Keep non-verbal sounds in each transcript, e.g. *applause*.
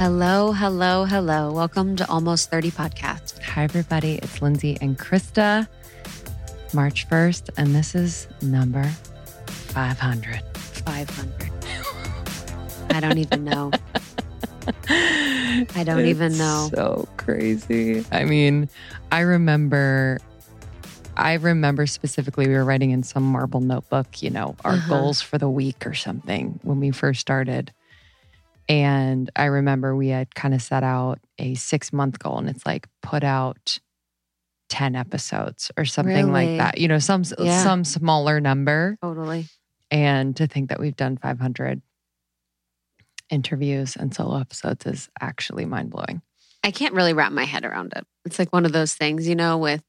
Hello, hello, hello. Welcome to Almost 30 Podcast. Hi, everybody. It's Lindsay and Krista. March 1st, and this is number 500. 500. I don't even know. *laughs* I don't even know. So crazy. I mean, I remember. I remember specifically we were writing in some marble notebook, you know, our Uh-huh. goals for the week or something when we first started. And I remember we had kind of set out a six month goal and it's like put out 10 episodes or something Really? like that. You know, some Yeah. some smaller number. Totally. And to think that we've done 500 interviews and solo episodes is actually mind blowing. I can't really wrap my head around it. It's like one of those things, you know, with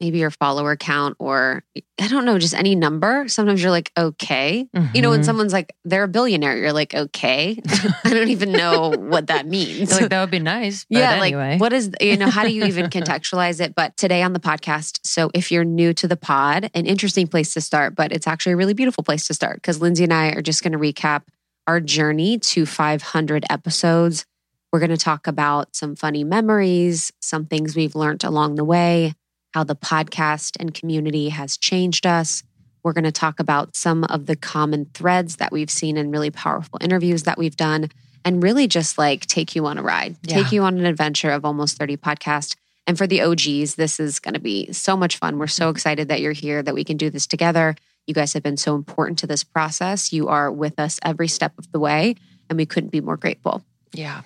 maybe your follower count or I don't know, just any number. Sometimes you're like, okay. You know, when Mhm. someone's like, they're a billionaire, you're like, okay. *laughs* I don't even know what that means. Like that would be nice. But yeah, anyway. like what is you know how do you even *laughs* contextualize it? But today on the podcast, so if you're new to the pod, an interesting place to start, but it's actually a really beautiful place to start because Lindsay and I are just going to recap our journey to 500 episodes. We're going to talk about some funny memories, some things we've learned along the way, how the podcast and community has changed us. We're going to talk about some of the common threads that we've seen in really powerful interviews that we've done and really just like take you on a ride, Yeah. take you on an adventure of almost 30 podcast. And for the OGs, this is going to be so much fun. We're so mm-hmm. excited that you're here, that we can do this together. You guys have been so important to this process. You are with us every step of the way, and we couldn't be more grateful. yeah.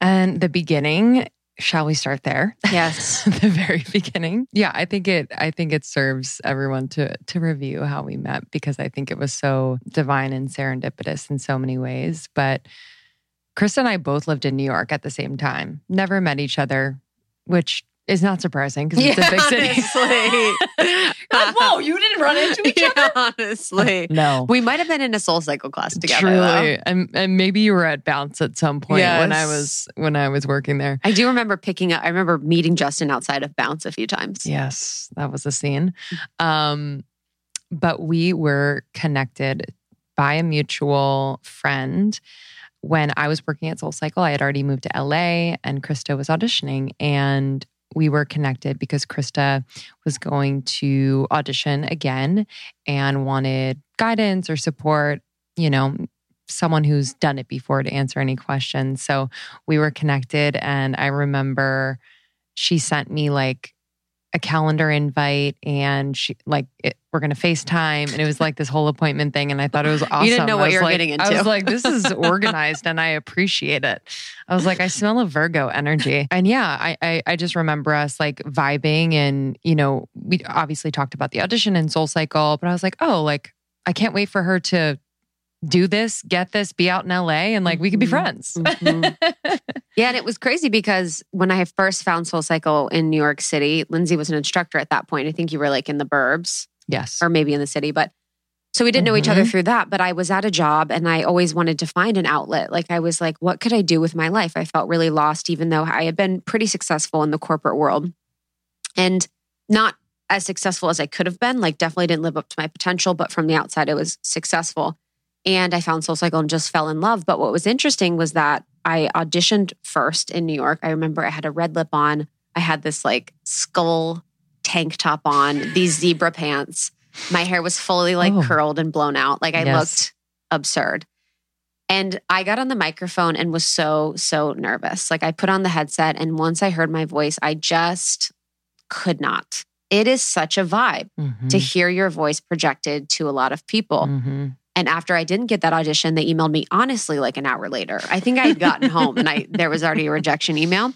And the beginning, shall we start there? Yes. *laughs* the very beginning. Yeah, I think it I think it serves everyone to to review how we met because I think it was so divine and serendipitous in so many ways. But Krista and I both lived in New York at the same time. Never met each other, which is not surprising because it's a big city. honestly. *laughs* Whoa, you didn't run into each Yeah, honestly. *laughs* No. We might have been in a soul cycle class together. Truly. And and maybe you were at Bounce at some point when I was when I was working there. I do remember picking up, I remember meeting Justin outside of Bounce a few times. Yes, that was a scene. Um, but we were connected by a mutual friend. When I was working at Soul Cycle, I had already moved to LA and Krista was auditioning. And we were connected because Krista was going to audition again and wanted guidance or support, you know, someone who's done it before to answer any questions. So we were connected. And I remember she sent me like a calendar invite and she like it, we're gonna FaceTime and it was like this whole appointment thing and I thought it was awesome. *laughs* You didn't know what you were like- getting I was like, this is *laughs* organized and I appreciate it. I was like, I smell a Virgo energy. And yeah, I, I I just remember us like vibing and you know, we obviously talked about the audition and Soul Cycle, but I was like, oh, like I can't wait for her to do this, get this, be out in LA and like we could be Mhm. friends. Mhm. *laughs* Yeah, and it was crazy because when I first found Soul Cycle in New York City, Lindsay was an instructor at that point. I think you were like in the burbs yes. or maybe in the city, but so we didn't know each other Mhm. through that. But I was at a job and I always wanted to find an outlet. Like I was like, what could I do with my life? I felt really lost, even though I had been pretty successful in the corporate world and not as successful as I could have been. Like definitely didn't live up to my potential, but from the outside, it was successful. And I found Soul Cycle and just fell in love. But what was interesting was that I auditioned first in New York. I remember I had a red lip on. I had this like skull tank top on, these zebra pants. My hair was fully like Oh. curled and blown out. Like I Yes. looked absurd. And I got on the microphone and was so, so nervous. Like I put on the headset, and once I heard my voice, I just could not. It is such a vibe Mhm. to hear your voice projected to a lot of people. Mhm. And after I didn't get that audition, they emailed me honestly like an hour later. I think I had gotten home and I *laughs* there was already a rejection email.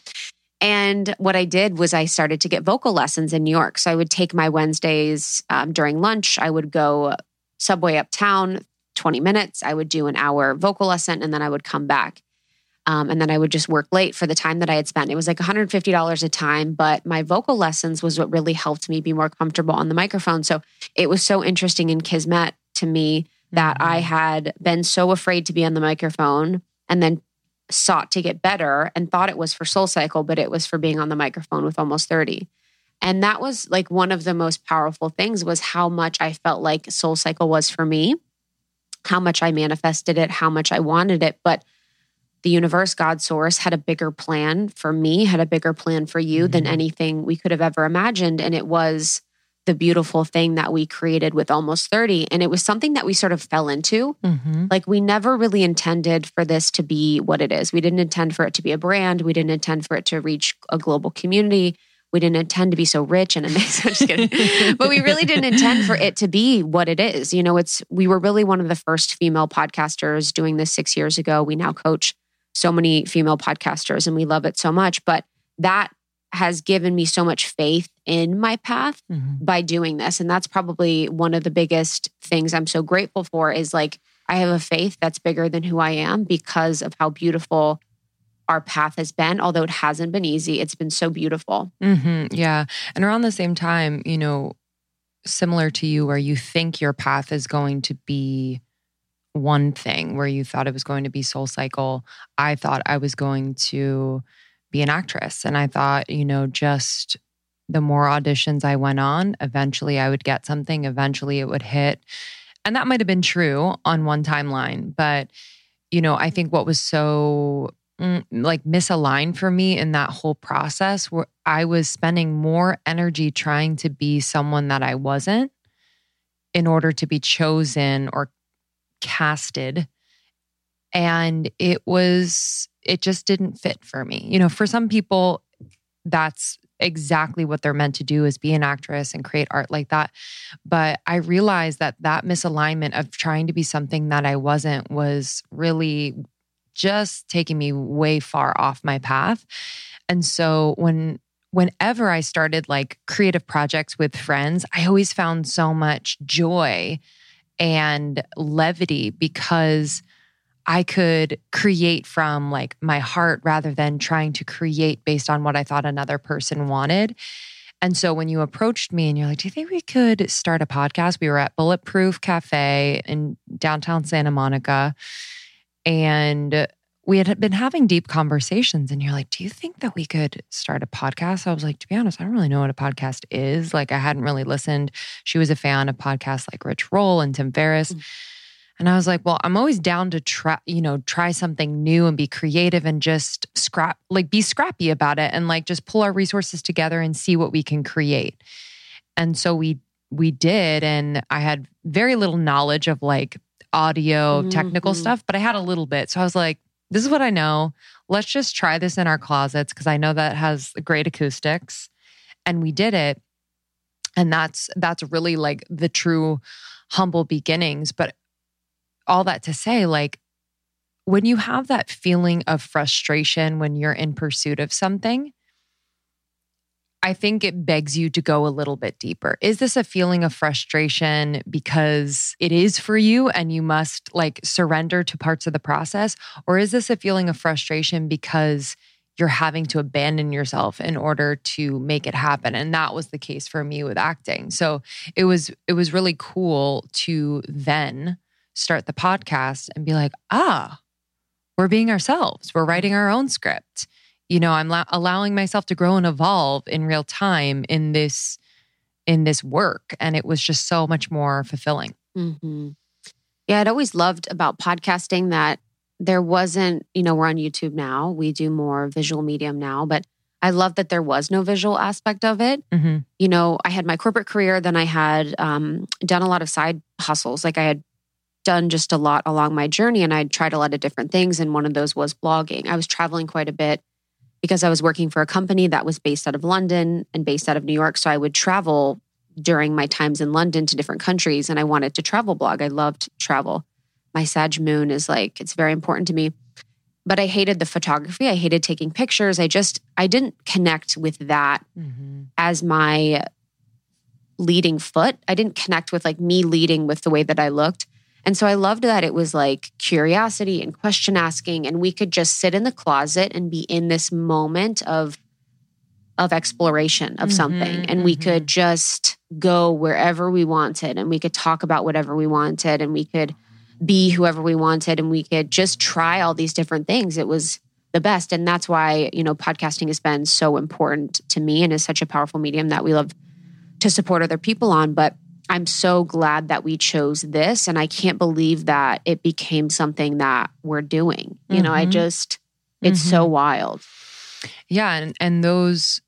And what I did was I started to get vocal lessons in New York. So I would take my Wednesdays um, during lunch. I would go subway uptown, 20 minutes. I would do an hour vocal lesson and then I would come back. Um, and then I would just work late for the time that I had spent. It was like $150 a time, but my vocal lessons was what really helped me be more comfortable on the microphone. So it was so interesting in kismet to me that I had been so afraid to be on the microphone and then sought to get better and thought it was for Soul Cycle, but it was for being on the microphone with almost 30. And that was like one of the most powerful things was how much I felt like Soul Cycle was for me, how much I manifested it, how much I wanted it. But the universe, God source, had a bigger plan for me, had a bigger plan for you mm-hmm. than anything we could have ever imagined. And it was the beautiful thing that we created with almost 30. And it was something that we sort of fell into. Mm-hmm. Like we never really intended for this to be what it is. We didn't intend for it to be a brand. We didn't intend for it to reach a global community. We didn't intend to be so rich and amazing. *laughs* *laughs* but we really didn't intend for it to be what it is. You know, it's we were really one of the first female podcasters doing this six years ago. We now coach so many female podcasters and we love it so much. But that has given me so much faith in my path mm-hmm. by doing this. And that's probably one of the biggest things I'm so grateful for is like, I have a faith that's bigger than who I am because of how beautiful our path has been. Although it hasn't been easy, it's been so beautiful. Mm-hmm. Yeah. And around the same time, you know, similar to you, where you think your path is going to be one thing, where you thought it was going to be Soul Cycle, I thought I was going to be an actress. And I thought, you know, just the more auditions I went on, eventually I would get something, eventually it would hit. And that might have been true on one timeline. But, you know, I think what was so mm, like misaligned for me in that whole process where I was spending more energy trying to be someone that I wasn't in order to be chosen or casted and it was it just didn't fit for me. You know for some people that's exactly what they're meant to do is be an actress and create art like that. But i realized that that misalignment of trying to be something that i wasn't was really just taking me way far off my path. And so when whenever i started like creative projects with friends i always found so much joy and levity because I could create from like my heart rather than trying to create based on what I thought another person wanted. And so when you approached me and you're like, Do you think we could start a podcast? We were at Bulletproof Cafe in downtown Santa Monica. And we had been having deep conversations. And you're like, Do you think that we could start a podcast? I was like, To be honest, I don't really know what a podcast is. Like, I hadn't really listened. She was a fan of podcasts like Rich Roll and Tim Ferriss. Mm-hmm. And I was like, well, I'm always down to try, you know, try something new and be creative and just scrap, like be scrappy about it and like just pull our resources together and see what we can create. And so we we did and I had very little knowledge of like audio technical mm-hmm. stuff, but I had a little bit. So I was like, this is what I know. Let's just try this in our closets because I know that has great acoustics. And we did it. And that's that's really like the true humble beginnings, but all that to say, like, when you have that feeling of frustration when you're in pursuit of something, I think it begs you to go a little bit deeper. Is this a feeling of frustration because it is for you and you must like surrender to parts of the process? Or is this a feeling of frustration because you're having to abandon yourself in order to make it happen? And that was the case for me with acting. So it was it was really cool to then start the podcast and be like, ah, we're being ourselves. We're writing our own script. You know, I'm la- allowing myself to grow and evolve in real time in this in this work, and it was just so much more fulfilling. Mm-hmm. Yeah, I'd always loved about podcasting that there wasn't. You know, we're on YouTube now. We do more visual medium now, but I love that there was no visual aspect of it. Mm-hmm. You know, I had my corporate career, then I had um, done a lot of side hustles. Like I had done just a lot along my journey and I'd tried a lot of different things. And one of those was blogging. I was traveling quite a bit because I was working for a company that was based out of London and based out of New York. So I would travel during my times in London to different countries and I wanted to travel blog. I loved travel. My Sag moon is like, it's very important to me. But I hated the photography. I hated taking pictures. I just, I didn't connect with that mm-hmm. as my leading foot. I didn't connect with like me leading with the way that I looked. And so I loved that it was like curiosity and question asking and we could just sit in the closet and be in this moment of of exploration of mm-hmm, something and mm-hmm. we could just go wherever we wanted and we could talk about whatever we wanted and we could be whoever we wanted and we could just try all these different things. It was the best and that's why, you know, podcasting has been so important to me and is such a powerful medium that we love to support other people on, but I'm so glad that we chose this. And I can't believe that it became something that we're doing. You know, I Mhm. just, it's so wild. Yeah, and and those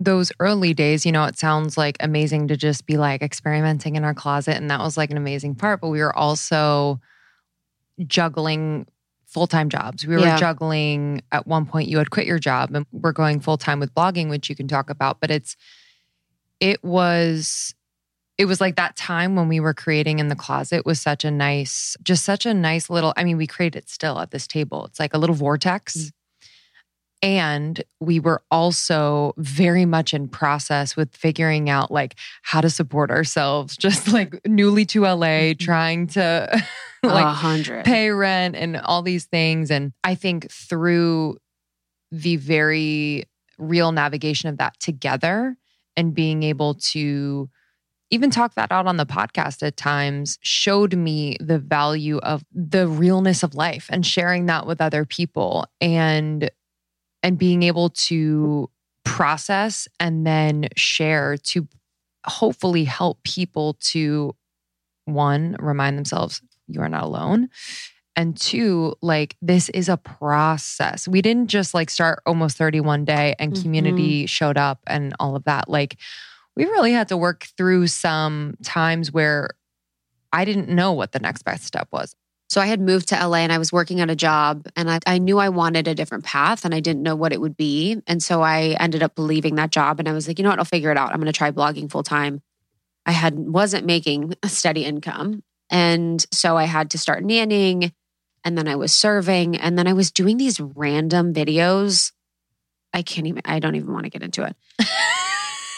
those early days, you know, it sounds like amazing to just be like experimenting in our closet and that was like an amazing part, but we were also juggling full-time jobs. We were Yeah. juggling at one point you had quit your job and we're going full-time with blogging which you can talk about, but it's it was it was like that time when we were creating in the closet was such a nice just such a nice little I mean we create it still at this table. It's like a little vortex. Mm-hmm. And we were also very much in process with figuring out like how to support ourselves, *laughs* just like newly to LA, mm-hmm. trying to *laughs* like hundred. pay rent and all these things. And I think through the very real navigation of that together and being able to even talk that out on the podcast at times showed me the value of the realness of life and sharing that with other people and and being able to process and then share to hopefully help people to one remind themselves you are not alone and two like this is a process we didn't just like start almost 31 day and Mhm. community showed up and all of that like we really had to work through some times where i didn't know what the next best step was So I had moved to LA and I was working at a job and I, I knew I wanted a different path and I didn't know what it would be. And so I ended up leaving that job and I was like, you know what, I'll figure it out. I'm going to try blogging full time. I had wasn't making *laughs* a steady income. And so I had to start nannying and then I was serving and then I was doing these random videos. I can't even I don't even want to get into it. *laughs*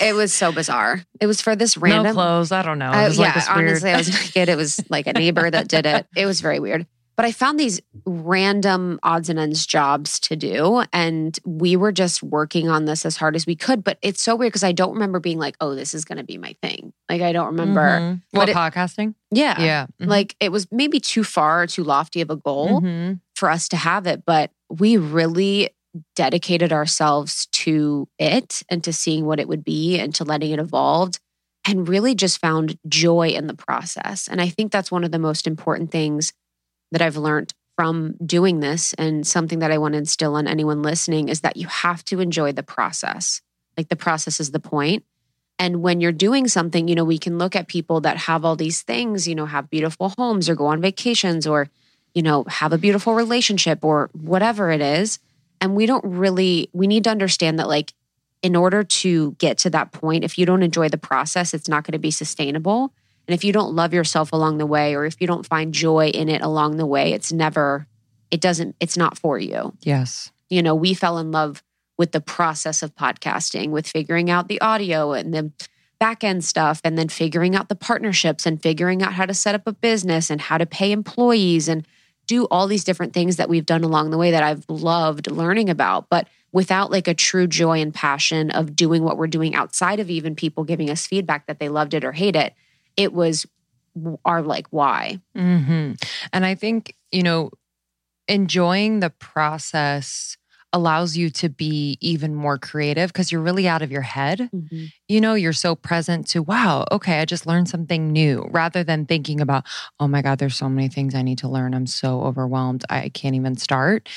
it was so bizarre. It was for this random no clothes i don't know I- it was yeah, like honestly, I was *laughs* naked. It was like a neighbor that did it. It was very weird. But I found these random odds and ends jobs to do. And we were just working on this as hard as we could. But it's so weird because I don't remember being like, oh, this is going to be my thing. Like, I don't remember. Mhm. what it- podcasting Yeah. yeah Mhm. Like, it was maybe too far or too lofty of a goal Mhm. for us to have it. But we really dedicated ourselves to it and to seeing what it would be and to letting it evolve and really just found joy in the process. And I think that's one of the most important things that I've learned from doing this and something that I want to instill on anyone listening is that you have to enjoy the process. Like the process is the point. And when you're doing something, you know, we can look at people that have all these things, you know, have beautiful homes or go on vacations or, you know, have a beautiful relationship or whatever it is. And we don't really, we need to understand that, like, in order to get to that point, if you don't enjoy the process, it's not going to be sustainable. And if you don't love yourself along the way, or if you don't find joy in it along the way, it's never, it doesn't, it's not for you. yes You know, we fell in love with the process of podcasting, with figuring out the audio and the back end stuff, and then figuring out the partnerships and figuring out how to set up a business and how to pay employees and do all these different things that we've done along the way that I've loved learning about. But without like a true joy and passion of doing what we're doing outside of even people giving us feedback that they loved it or hate it, it was our like why. hmm And I think, you know, enjoying the process allows you to be even more creative because you're really out of your head. Mm-hmm. You know, you're so present to, wow, okay, I just learned something new rather than thinking about, oh my God, there's so many things I need to learn. I'm so overwhelmed. I can't even start.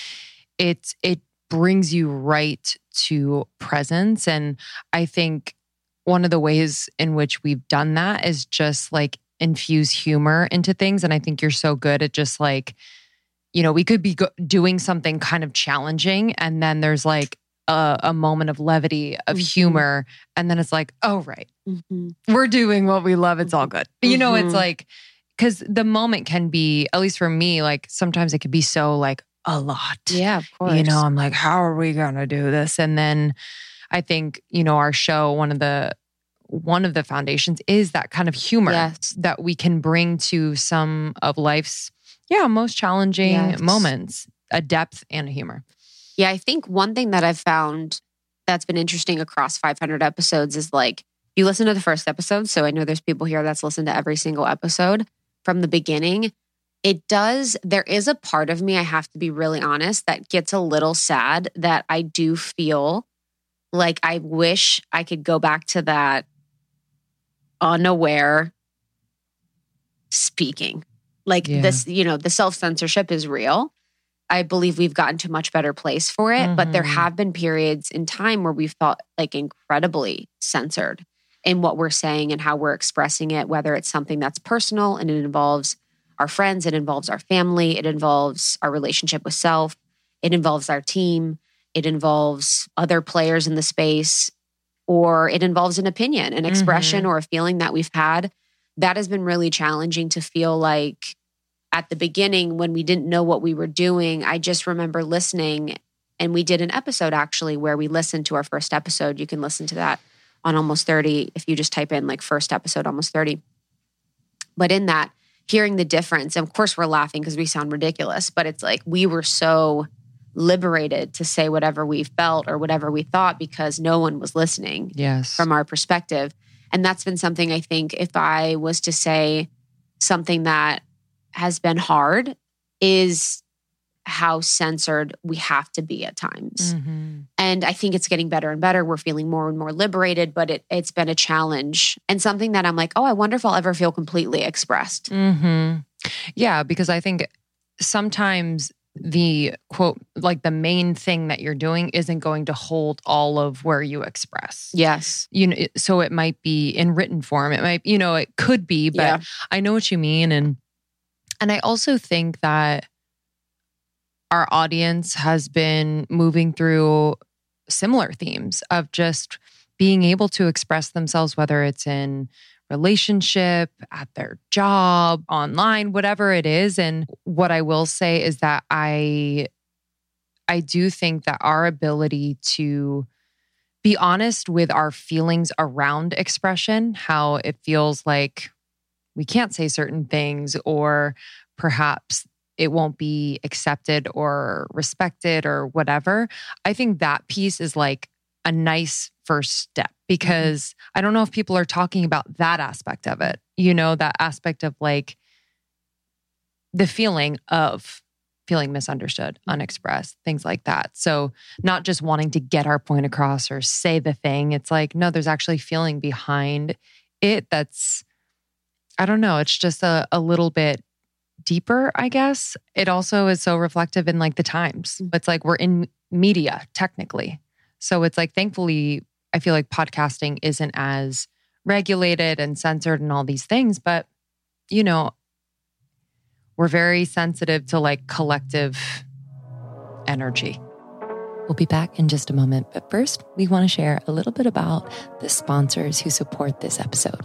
It's, it brings you right to presence. And I think one of the ways in which we've done that is just like infuse humor into things. And I think you're so good at just like, you know, we could be go- doing something kind of challenging, and then there's like a, a moment of levity, of Mhm. humor, and then it's like, oh, right, we're doing what we love. It's all good. You know, it's Mhm. like, because the moment can be, at least for me, like sometimes it could be so like a lot. Yeah, of course. You know, I'm like, how are we going to do this? And then I think, you know, our show, one of the, one of the foundations is that kind of humor Yes. that we can bring to some of life's yeah most challenging Yes. moments a depth and a humor Yeah, I think one thing that I've found that's been interesting across 500 episodes is like you listen to the first episode. So I know there's people here that's listened to every single episode from the beginning. It does, there is a part of me, I have to be really honest, that gets a little sad that I do feel like I wish I could go back to that unaware speaking. Like Yeah. this, you know, the self censorship is real. I believe we've gotten to a much better place for it, but there Mhm. have been periods in time where we've felt like incredibly censored in what we're saying and how we're expressing it, whether it's something that's personal and it involves our friends, it involves our family, it involves our relationship with self, it involves our team, it involves other players in the space, or it involves an opinion, an expression, or a feeling that we've had. That has been really challenging to feel like at the beginning when we didn't know what we were doing. I just remember listening, and we did an episode actually where we listened to our first episode. You can listen to that on Almost 30 if you just type in like first episode, Almost 30. But in that, hearing the difference, and of course, we're laughing because we sound ridiculous, but it's like we were so liberated to say whatever we felt or whatever we thought because no one was listening Yes. from our perspective. And that's been something I think if I was to say something that has been hard is how censored we have to be at times. Mhm. And I think it's getting better and better. We're feeling more and more liberated, but it, it's been a challenge and something that I'm like, oh, I wonder if I'll ever feel completely expressed. hmm Yeah, because I think sometimes the quote, like the main thing that you're doing isn't going to hold all of where you express. Yes. You know, so it might be in written form. It might, you know, it could be, but Yeah. I know what you mean. And and I also think that our audience has been moving through similar themes of just being able to express themselves, whether it's in relationship, at their job, online, whatever it is. And what I will say is that I I do think that our ability to be honest with our feelings around expression, how it feels like we can't say certain things, or perhaps it won't be accepted or respected or whatever. I think that piece is like a nice first step mm-hmm. because I don't know if people are talking about that aspect of it, you know, that aspect of like the feeling of feeling misunderstood, mm-hmm. unexpressed, things like that. So, not just wanting to get our point across or say the thing. It's like, no, there's actually feeling behind it that's, I don't know, it's just a, a little bit deeper, I guess. It also is so reflective in like the times. Mm. It's like we're in media technically. So, it's like, thankfully, I feel like podcasting isn't as regulated and censored and all these things, but you know, we're very sensitive to like collective energy. We'll be back in just a moment, but first, we want to share a little bit about the sponsors who support this episode.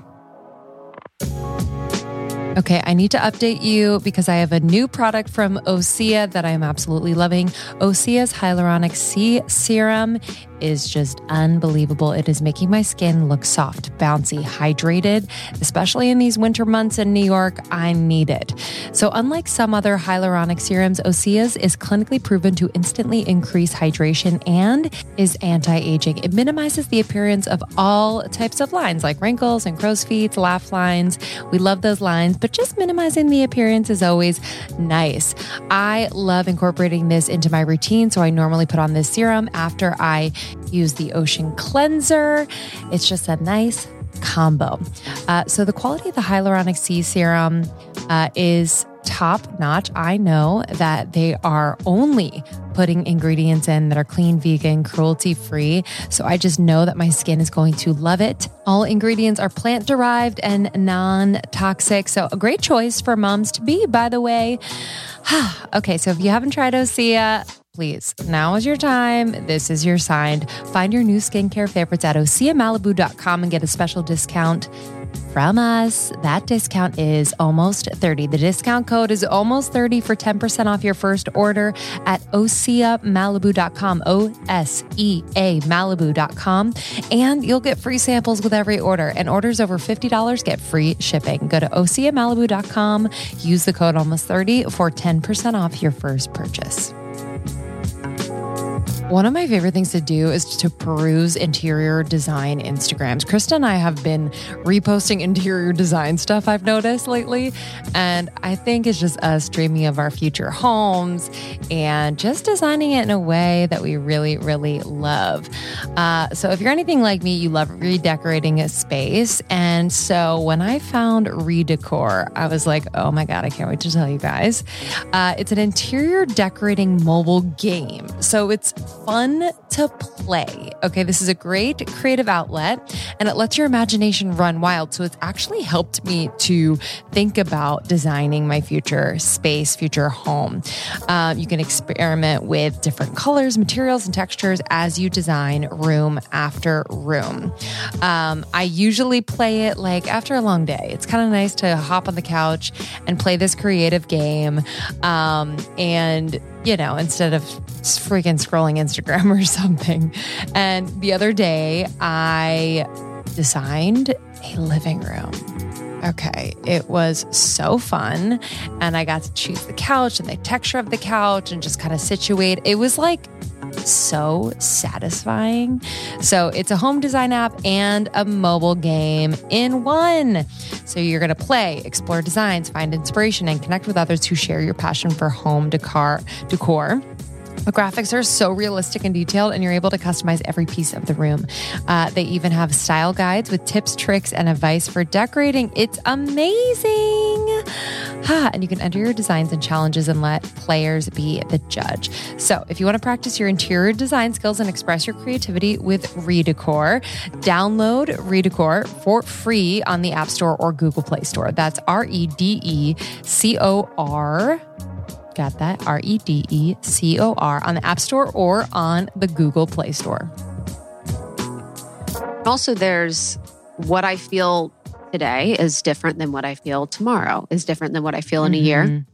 Okay, I need to update you because I have a new product from Osea that I am absolutely loving. Osea's Hyaluronic Sea Serum is just unbelievable. It is making my skin look soft, bouncy, hydrated, especially in these winter months in New York. I need it. So, unlike some other hyaluronic serums, Osea's is clinically proven to instantly increase hydration and is anti aging. It minimizes the appearance of all types of lines like wrinkles and crow's feet, laugh lines. We love those lines, but just minimizing the appearance is always nice. I love incorporating this into my routine. So, I normally put on this serum after I use the Osea cleanser. It's just a nice combo. Uh, so, the quality of the hyaluronic Sea serum uh, is top notch. I know that they are only putting ingredients in that are clean, vegan, cruelty free. So I just know that my skin is going to love it. All ingredients are plant derived and non toxic. So a great choice for moms to be, by the way. *sighs* okay, so if you haven't tried Osea, please, now is your time. This is your sign. Find your new skincare favorites at oseamalibu.com and get a special discount from us. That discount is almost 30. The discount code is almost 30 for 10% off your first order at oseamalibu.com, O S E A Malibu.com. And you'll get free samples with every order. And orders over $50 get free shipping. Go to oseamalibu.com, use the code almost 30 for 10% off your first purchase. One of my favorite things to do is to peruse interior design Instagrams. Krista and I have been reposting interior design stuff I've noticed lately. And I think it's just us dreaming of our future homes and just designing it in a way that we really, really love. Uh, so if you're anything like me, you love redecorating a space. And so when I found Redecor, I was like, oh my God, I can't wait to tell you guys. Uh, it's an interior decorating mobile game. So it's fun to play. Okay, this is a great creative outlet and it lets your imagination run wild. So it's actually helped me to think about designing my future space, future home. Um, you can experiment with different colors, materials, and textures as you design room after room. Um, I usually play it like after a long day. It's kind of nice to hop on the couch and play this creative game. Um, and you know, instead of freaking scrolling Instagram *laughs* or something. And the other day, I designed a living room. Okay, it was so fun. And I got to choose the couch and the texture of the couch and just kind of situate. It was like so satisfying. So it's a home design app and a mobile game in one. So you're going to play, explore designs, find inspiration, and connect with others who share your passion for home decor. decor. The graphics are so realistic and detailed, and you're able to customize every piece of the room. Uh, they even have style guides with tips, tricks, and advice for decorating. It's amazing. Ah, and you can enter your designs and challenges and let players be the judge. So, if you want to practice your interior design skills and express your creativity with Redecor, download Redecor for free on the App Store or Google Play Store. That's R E D E C O R got that R E D E C O R on the App Store or on the Google Play Store. Also, there's what I feel today is different than what I feel tomorrow, is different than what I feel in a year. Mhm.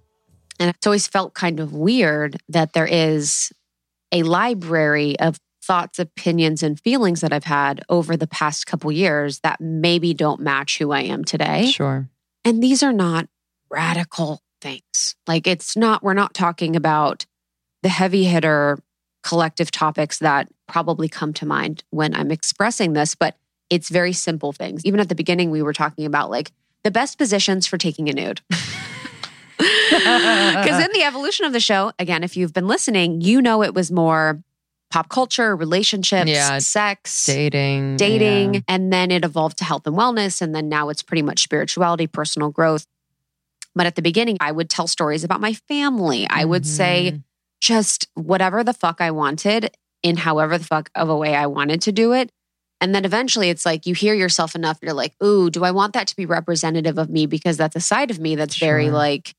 And it's always felt kind of weird that there is a library of thoughts, opinions, and feelings that I've had over the past couple years that maybe don't match who I am today. Sure. And these are not radical things. Like it's not, we're not talking about the heavy hitter collective topics that probably come to mind when I'm expressing this, but it's very simple things. Even at the beginning, we were talking about like the best positions for taking a nude. *laughs* Because in the evolution of the show, again, if you've been listening, you know it was more pop culture, relationships, Yeah. sex, Dating. dating, yeah. and then it evolved to health and wellness. And then now it's pretty much spirituality, personal growth. But at the beginning, I would tell stories about my family. I would say Mhm. just whatever the fuck I wanted in however the fuck of a way I wanted to do it. And then eventually it's like you hear yourself enough, you're like, ooh, do I want that to be representative of me? Because that's a side of me that's very like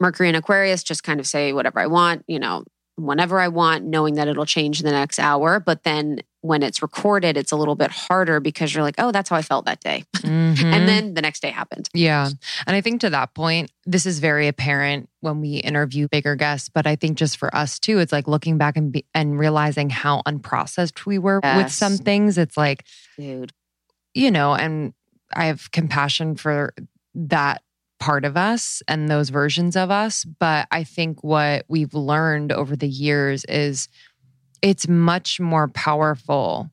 Mercury and Aquarius, just kind of say whatever I want, you know, whenever I want, knowing that it'll change in the next hour. But then when it's recorded, it's a little bit harder because you're like, oh, that's how I felt that day. Mhm. *laughs* And then the next day happened. Yeah. And I think to that point, this is very apparent when we interview bigger guests, but I think just for us too, it's like looking back and be, and realizing how unprocessed we were with some things. It's like, Dude. you know, and I have compassion for that part of us and those versions of us, but I think what we've learned over the years is it's much more powerful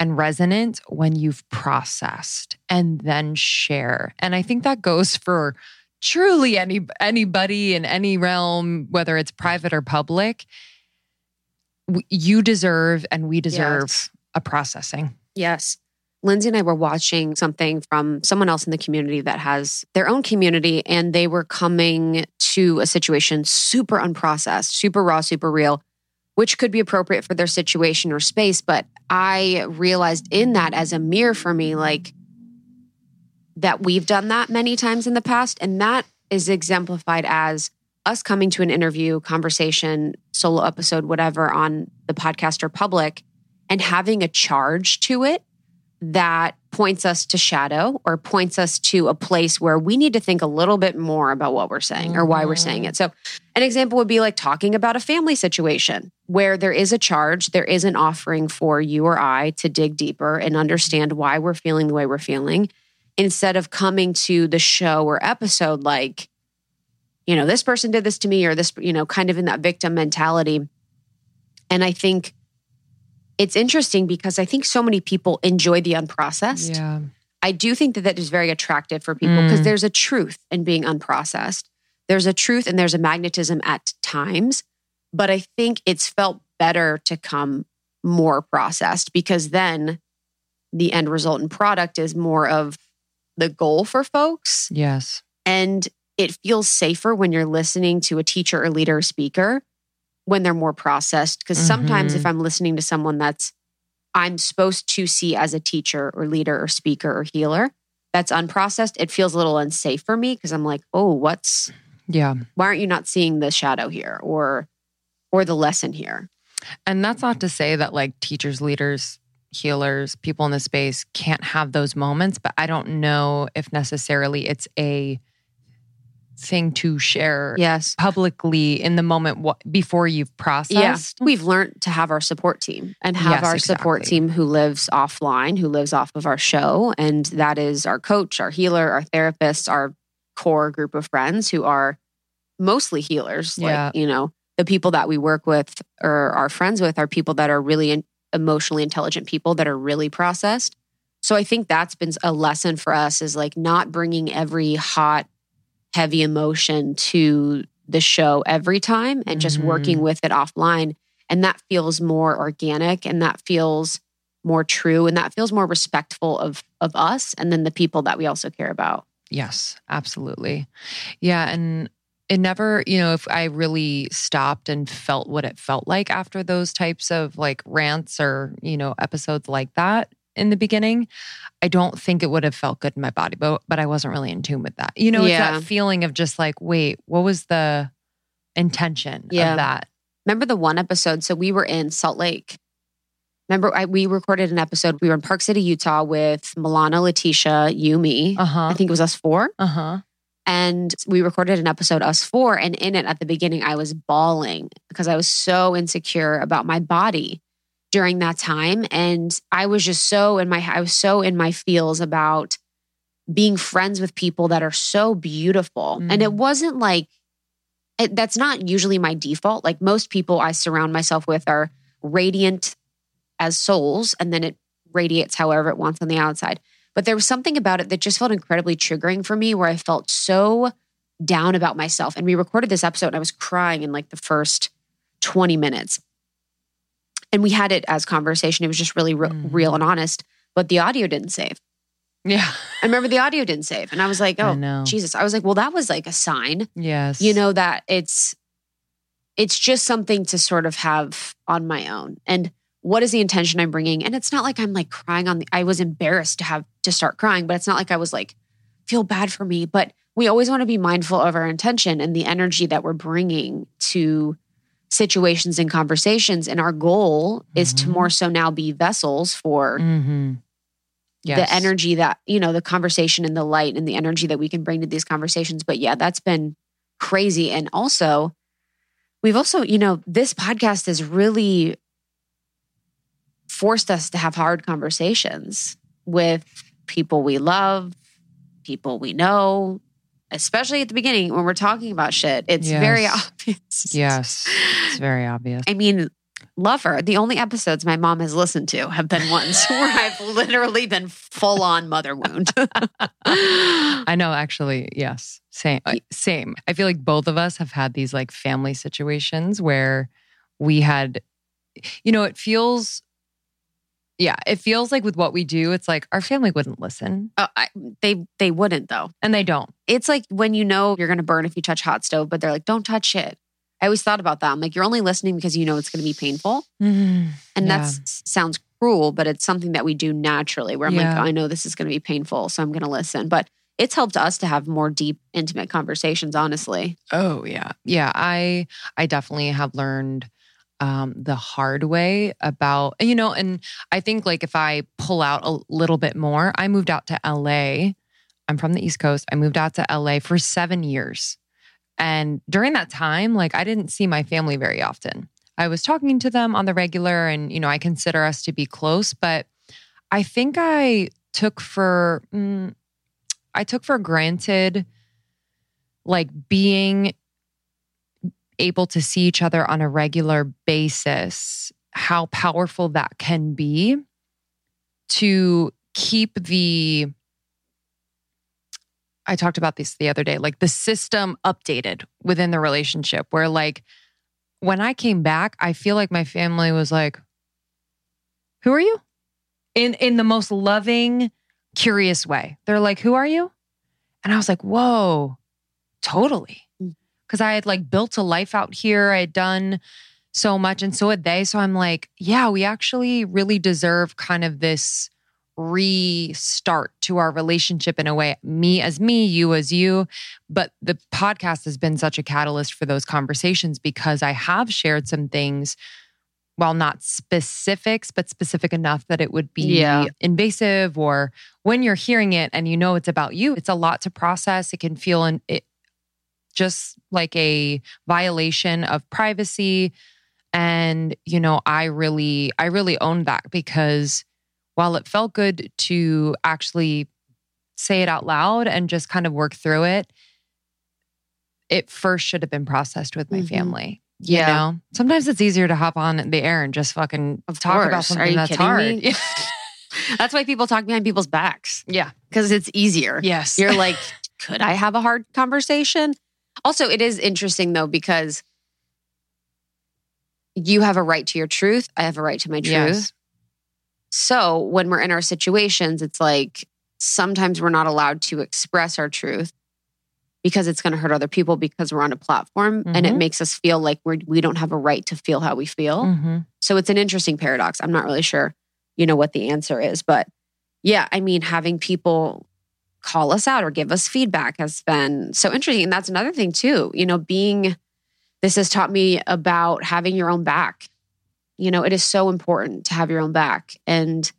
and resonant when you've processed and then share. And I think that goes for truly any anybody in any realm whether it's private or public. You deserve and we deserve Yes. a processing. Yes. Lindsay and I were watching something from someone else in the community that has their own community, and they were coming to a situation super unprocessed, super raw, super real, which could be appropriate for their situation or space. But I realized in that as a mirror for me, like that we've done that many times in the past. And that is exemplified as us coming to an interview, conversation, solo episode, whatever on the podcast or public, and having a charge to it that points us to shadow or points us to a place where we need to think a little bit more about what we're saying or why we're saying it. So, an example would be like talking about a family situation where there is a charge, there is an offering for you or I to dig deeper and understand why we're feeling the way we're feeling instead of coming to the show or episode like, you know, this person did this to me or this, you know, kind of in that victim mentality. And I think it's interesting because I think so many people enjoy the unprocessed. Yeah. I do think that that is very attractive for people because Mm. there's a truth in being unprocessed. There's a truth and there's a magnetism at times, but I think it's felt better to come more processed because then the end result and product is more of the goal for folks. Yes. And it feels safer when you're listening to a teacher or leader or speaker when they're more processed. Because sometimes Mhm. if I'm listening to someone that's I'm supposed to see as a teacher or leader or speaker or healer that's unprocessed, it feels a little unsafe for me because I'm like, oh, what's Yeah. why aren't you not seeing the shadow here or or the lesson here? And that's not to say that like teachers, leaders, healers, people in the space can't have those moments, but I don't know if necessarily it's a thing to share Yes. publicly in the moment before you've Yeah. processed. We've learned to have our support team and have Yes, our support team who lives offline, who lives off of our show. And that is our coach, our healer, our therapist, our core group of friends who are mostly healers. Yeah. Like, you know, the people that we work with or are friends with are people that are really in- emotionally intelligent people that are really processed. So I think that's been a lesson for us is like not bringing every hot, heavy emotion to the show every time and just Mhm. working with it offline. And that feels more organic and that feels more true and that feels more respectful of of us and then the people that we also care about. Yes, absolutely. Yeah. And it never, you know, if I really stopped and felt what it felt like after those types of like rants or, you know, episodes like that in the beginning, I don't think it would have felt good in my body, but but I wasn't really in tune with that. You know, it's that feeling of just like, wait, what was the intention Yeah. of that? Remember the one episode? So we were in Salt Lake. Remember, I, we recorded an episode. We were in Park City, Utah with Milana, Letitia, you, me. Uh-huh. I think it was us four. Uh-huh. And we recorded an episode, us four. And in it, at the beginning, I was bawling because I was so insecure about my body during that time. And I was just so in my, I was so in my feels about being friends with people that are so beautiful. And it Mm. wasn't like, it, that's not usually my default. Like most people I surround myself with are radiant as souls, and then it radiates however it wants on the outside. But there was something about it that just felt incredibly triggering for me where I felt so down about myself. And we recorded this episode and I was crying in like the first 20 minutes. And we had it as conversation. It was just really re- Mhm. real and honest, but the audio didn't save. Yeah. I remember the audio didn't save. And I was like, oh, know. Jesus. I was like, well, that was like a sign Yes. you know that it's it's just something to sort of have on my own and what is the intention i'm bringing and it's not like i'm like crying on the i was embarrassed to have to start crying but it's not like i was like feel bad for me but we always want to be mindful of our intention and the energy that we're bringing to situations and conversations and our goal is to Mhm. more so now be vessels for Mm-hmm. Yes. the energy that you know the conversation and the light and the energy that we can bring to these conversations but yeah that's been crazy and also we've also you know this podcast has really forced us to have hard conversations with people we love people we know especially at the beginning when we're talking about shit it's very obvious Yes. It's very obvious. I mean, Lover. The only episodes my mom has listened to have been ones *laughs* where I've literally been full on mother wound. *laughs* I know, actually, yes. Same. uh, Same. I feel like both of us have had these like family situations where we had, you know, it feels, yeah, it feels like with what we do, it's like our family wouldn't listen Oh, I, they they wouldn't though. and they don't. It's like when you know you're going to burn if you touch hot stove, but they're like, don't touch it. I always thought about that. I'm like, you're only listening because you know it's going to be painful, mm-hmm. and Yeah. that sounds cruel, but it's something that we do naturally. Where I'm Yeah. like, I know this is going to be painful, so I'm going to listen. But it's helped us to have more deep, intimate conversations. Honestly, Oh yeah. Yeah. I I definitely have learned um the hard way about you know, and I think like if I pull out a little bit more, I moved out to LA. I'm from the East Coast. I moved out to LA for seven years. And during that time, like I didn't see my family very often. I was talking to them on the regular and you know, I consider us to be close, but I think I took for mm, I took for granted like being able to see each other on a regular basis, how powerful that can be to keep the I talked about this the other day, like the system updated within the relationship where like when I came back, I feel like my family was like, "Who are you?" in in the most loving, curious way. They're like, "Who are you?" And I was like, "Whoa, totally." Because I had like built a life out here. I had done so much, and so had they. So I'm like, "Yeah, we actually really deserve kind of this." restart to our relationship in a way me as me you as you but the podcast has been such a catalyst for those conversations because i have shared some things while not specifics but specific enough that it would be Yeah. invasive or when you're hearing it and you know it's about you it's a lot to process it can feel an, it just like a violation of privacy and you know i really i really owned that because while it felt good to actually say it out loud and just kind of work through it, it first should have been processed with my Mhm. family. Yeah. You know, sometimes it's easier to hop on the air and just fucking Of talk about course. Are something that's hard. *laughs* That's why people talk behind people's backs yeah. because it's easier. Yes. You're *laughs* like, could I have a hard conversation? Also, it is interesting though, because you have a right to your truth. I have a right to my truth. Yes. So when we're in our situations, it's like sometimes we're not allowed to express our truth because it's going to hurt other people because we're on a platform and it Mhm. makes us feel like we're, we don't have a right to feel how we feel. hmm So it's an interesting paradox. I'm not really sure, you know, what the answer is, but yeah, I mean, having people call us out or give us feedback has been so interesting. And that's another thing too, you know, being this has taught me about having your own back. You know, it is so important to have your own back. And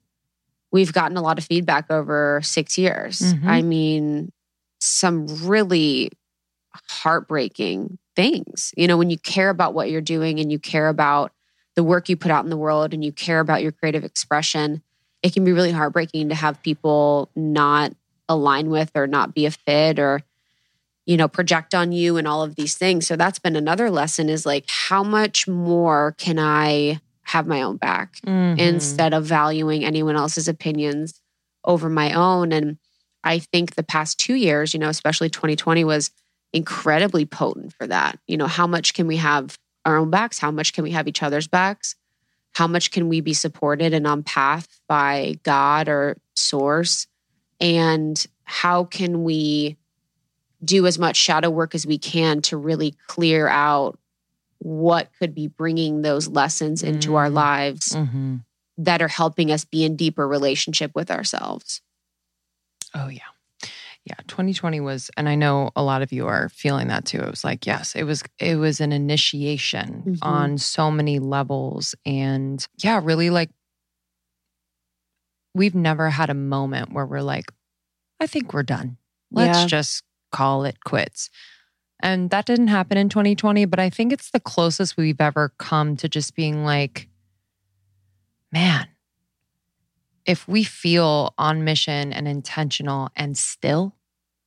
we've gotten a lot of feedback over six years. Mhm. I mean, some really heartbreaking things. You know, when you care about what you're doing and you care about the work you put out in the world and you care about your creative expression, it can be really heartbreaking to have people not align with or not be a fit or you know project on you and all of these things so that's been another lesson is like how much more can i have my own back Mhm. instead of valuing anyone else's opinions over my own. And I think the past two years, you know, especially 2020 was incredibly potent for that. You know, how much can we have our own backs? How much can we have each other's backs? How much can we be supported and on path by God or source? And how can we do as much shadow work as we can to really clear out what could be bringing those lessons into our Mm. lives Mhm. that are helping us be in deeper relationship with ourselves. Oh yeah. Yeah, 2020 was and I know a lot of you are feeling that too. It was like, yes, it was it was an initiation Mhm. on so many levels and yeah, really like we've never had a moment where we're like I think we're done. Let's Yeah. just call it quits. And that didn't happen in 2020, but I think it's the closest we've ever come to just being like man, if we feel on mission and intentional and still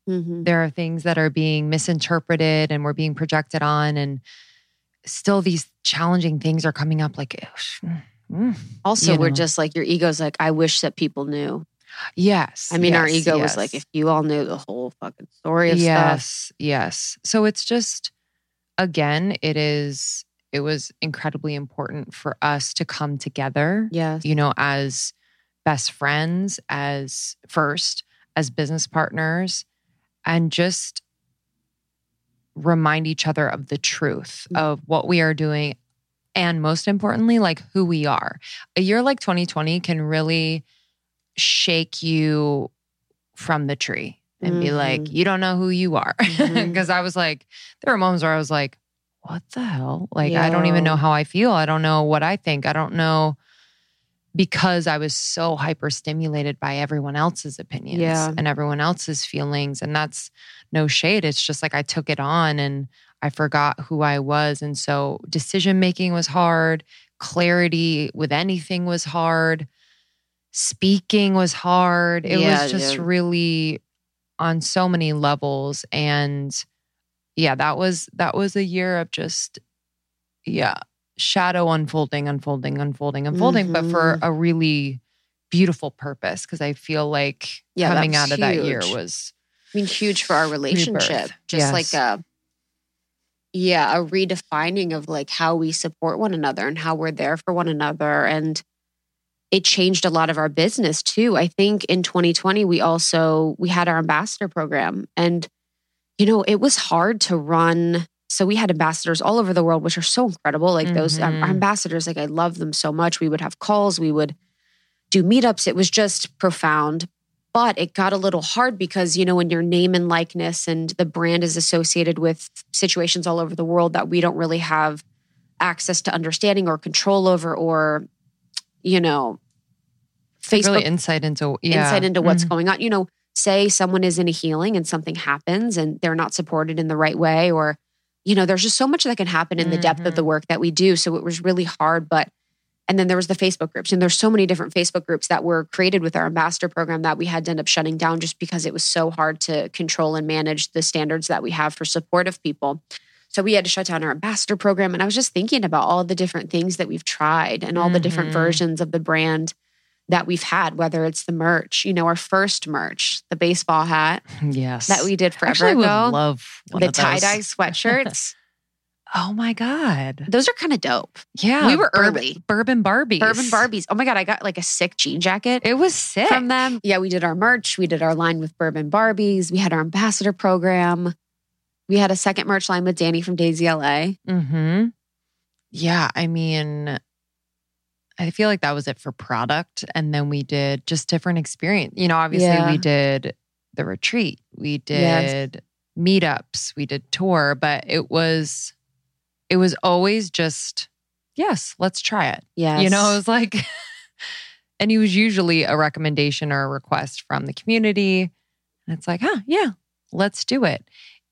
Mm-hmm. there are things that are being misinterpreted and we're being projected on and still these challenging things are coming up like mm, Also, we're know. just like your ego's like, I wish that people knew. yes I mean, our ego yes. was like, if you all knew the whole fucking story of stuff. yes yes so it's just again it is it was incredibly important for us to come together Yes. you know as best friends as first as business partners and just remind each other of the truth Mhm. of what we are doing and most importantly like who we are. A year like 2020 can really shake you from the tree and be like you don't know who you are. *laughs* Because Mhm. i was like there were moments where i was like what the hell? Like i don't even know how i feel. I don't know what i think. I don't know because I was so hyperstimulated by everyone else's opinions Yeah. and everyone else's feelings. And that's no shade. It's just like I took it on and I forgot who I was. And so decision making was hard. Clarity with anything was hard. Speaking was hard. It Yeah, was just dude. really on so many levels. And yeah, that was that was a year of just yeah, shadow unfolding, unfolding, unfolding, unfolding, but for Mhm. a really beautiful purpose because I feel like Yeah, coming out of that year was I mean, huge for our relationship. Just Yes. like a, yeah, a redefining of like how we support one another and how we're there for one another. And it changed a lot of our business too. I think in 2020, we also, we had our ambassador program and, you know, it was hard to run. So we had ambassadors all over the world, which are so incredible. Like those um, our Mhm. ambassadors, like I love them so much. We would have calls, we would do meetups. It was just profound but it got a little hard because you know when your name and likeness and the brand is associated with situations all over the world that we don't really have access to understanding or control over or you know facebook really insight into yeah. insight into what's Mhm. going on you know say someone is in a healing and something happens and they're not supported in the right way or you know there's just so much that can happen in the depth of the work that we do. So it was really hard but and then there was the facebook groups and there's so many different facebook groups that were created with our ambassador program that we had to end up shutting down just because it was so hard to control and manage the standards that we have for support of people. So we had to shut down our ambassador program and i was just thinking about all the different things that we've tried and all the different Mhm. versions of the brand that we've had, whether it's the merch, you know, our first merch, the baseball hat *laughs* yes that we did forever Actually, ago, love the tie dye sweatshirts. *laughs* Oh my god! Those are kind of dope. Yeah, We were Bourbon- early. Bourbon Barbies. Bourbon Barbies. Oh my God, I got like a sick jean jacket It was sick from them. Yeah, we did our merch. We did our line with Bourbon Barbies. We had our ambassador program. We had a second merch line with Danny from Daisy LA. Hmm. Yeah, I mean, I feel like that was it for product, and then we did just different experience. You know, obviously Yeah. we did the retreat, we Yes. did meetups, we did tour, but it was, it was always just yes, let's try it. Yes. You know, it was like, *laughs* and it was usually a recommendation or a request from the community. And it's like, huh, yeah, let's do it.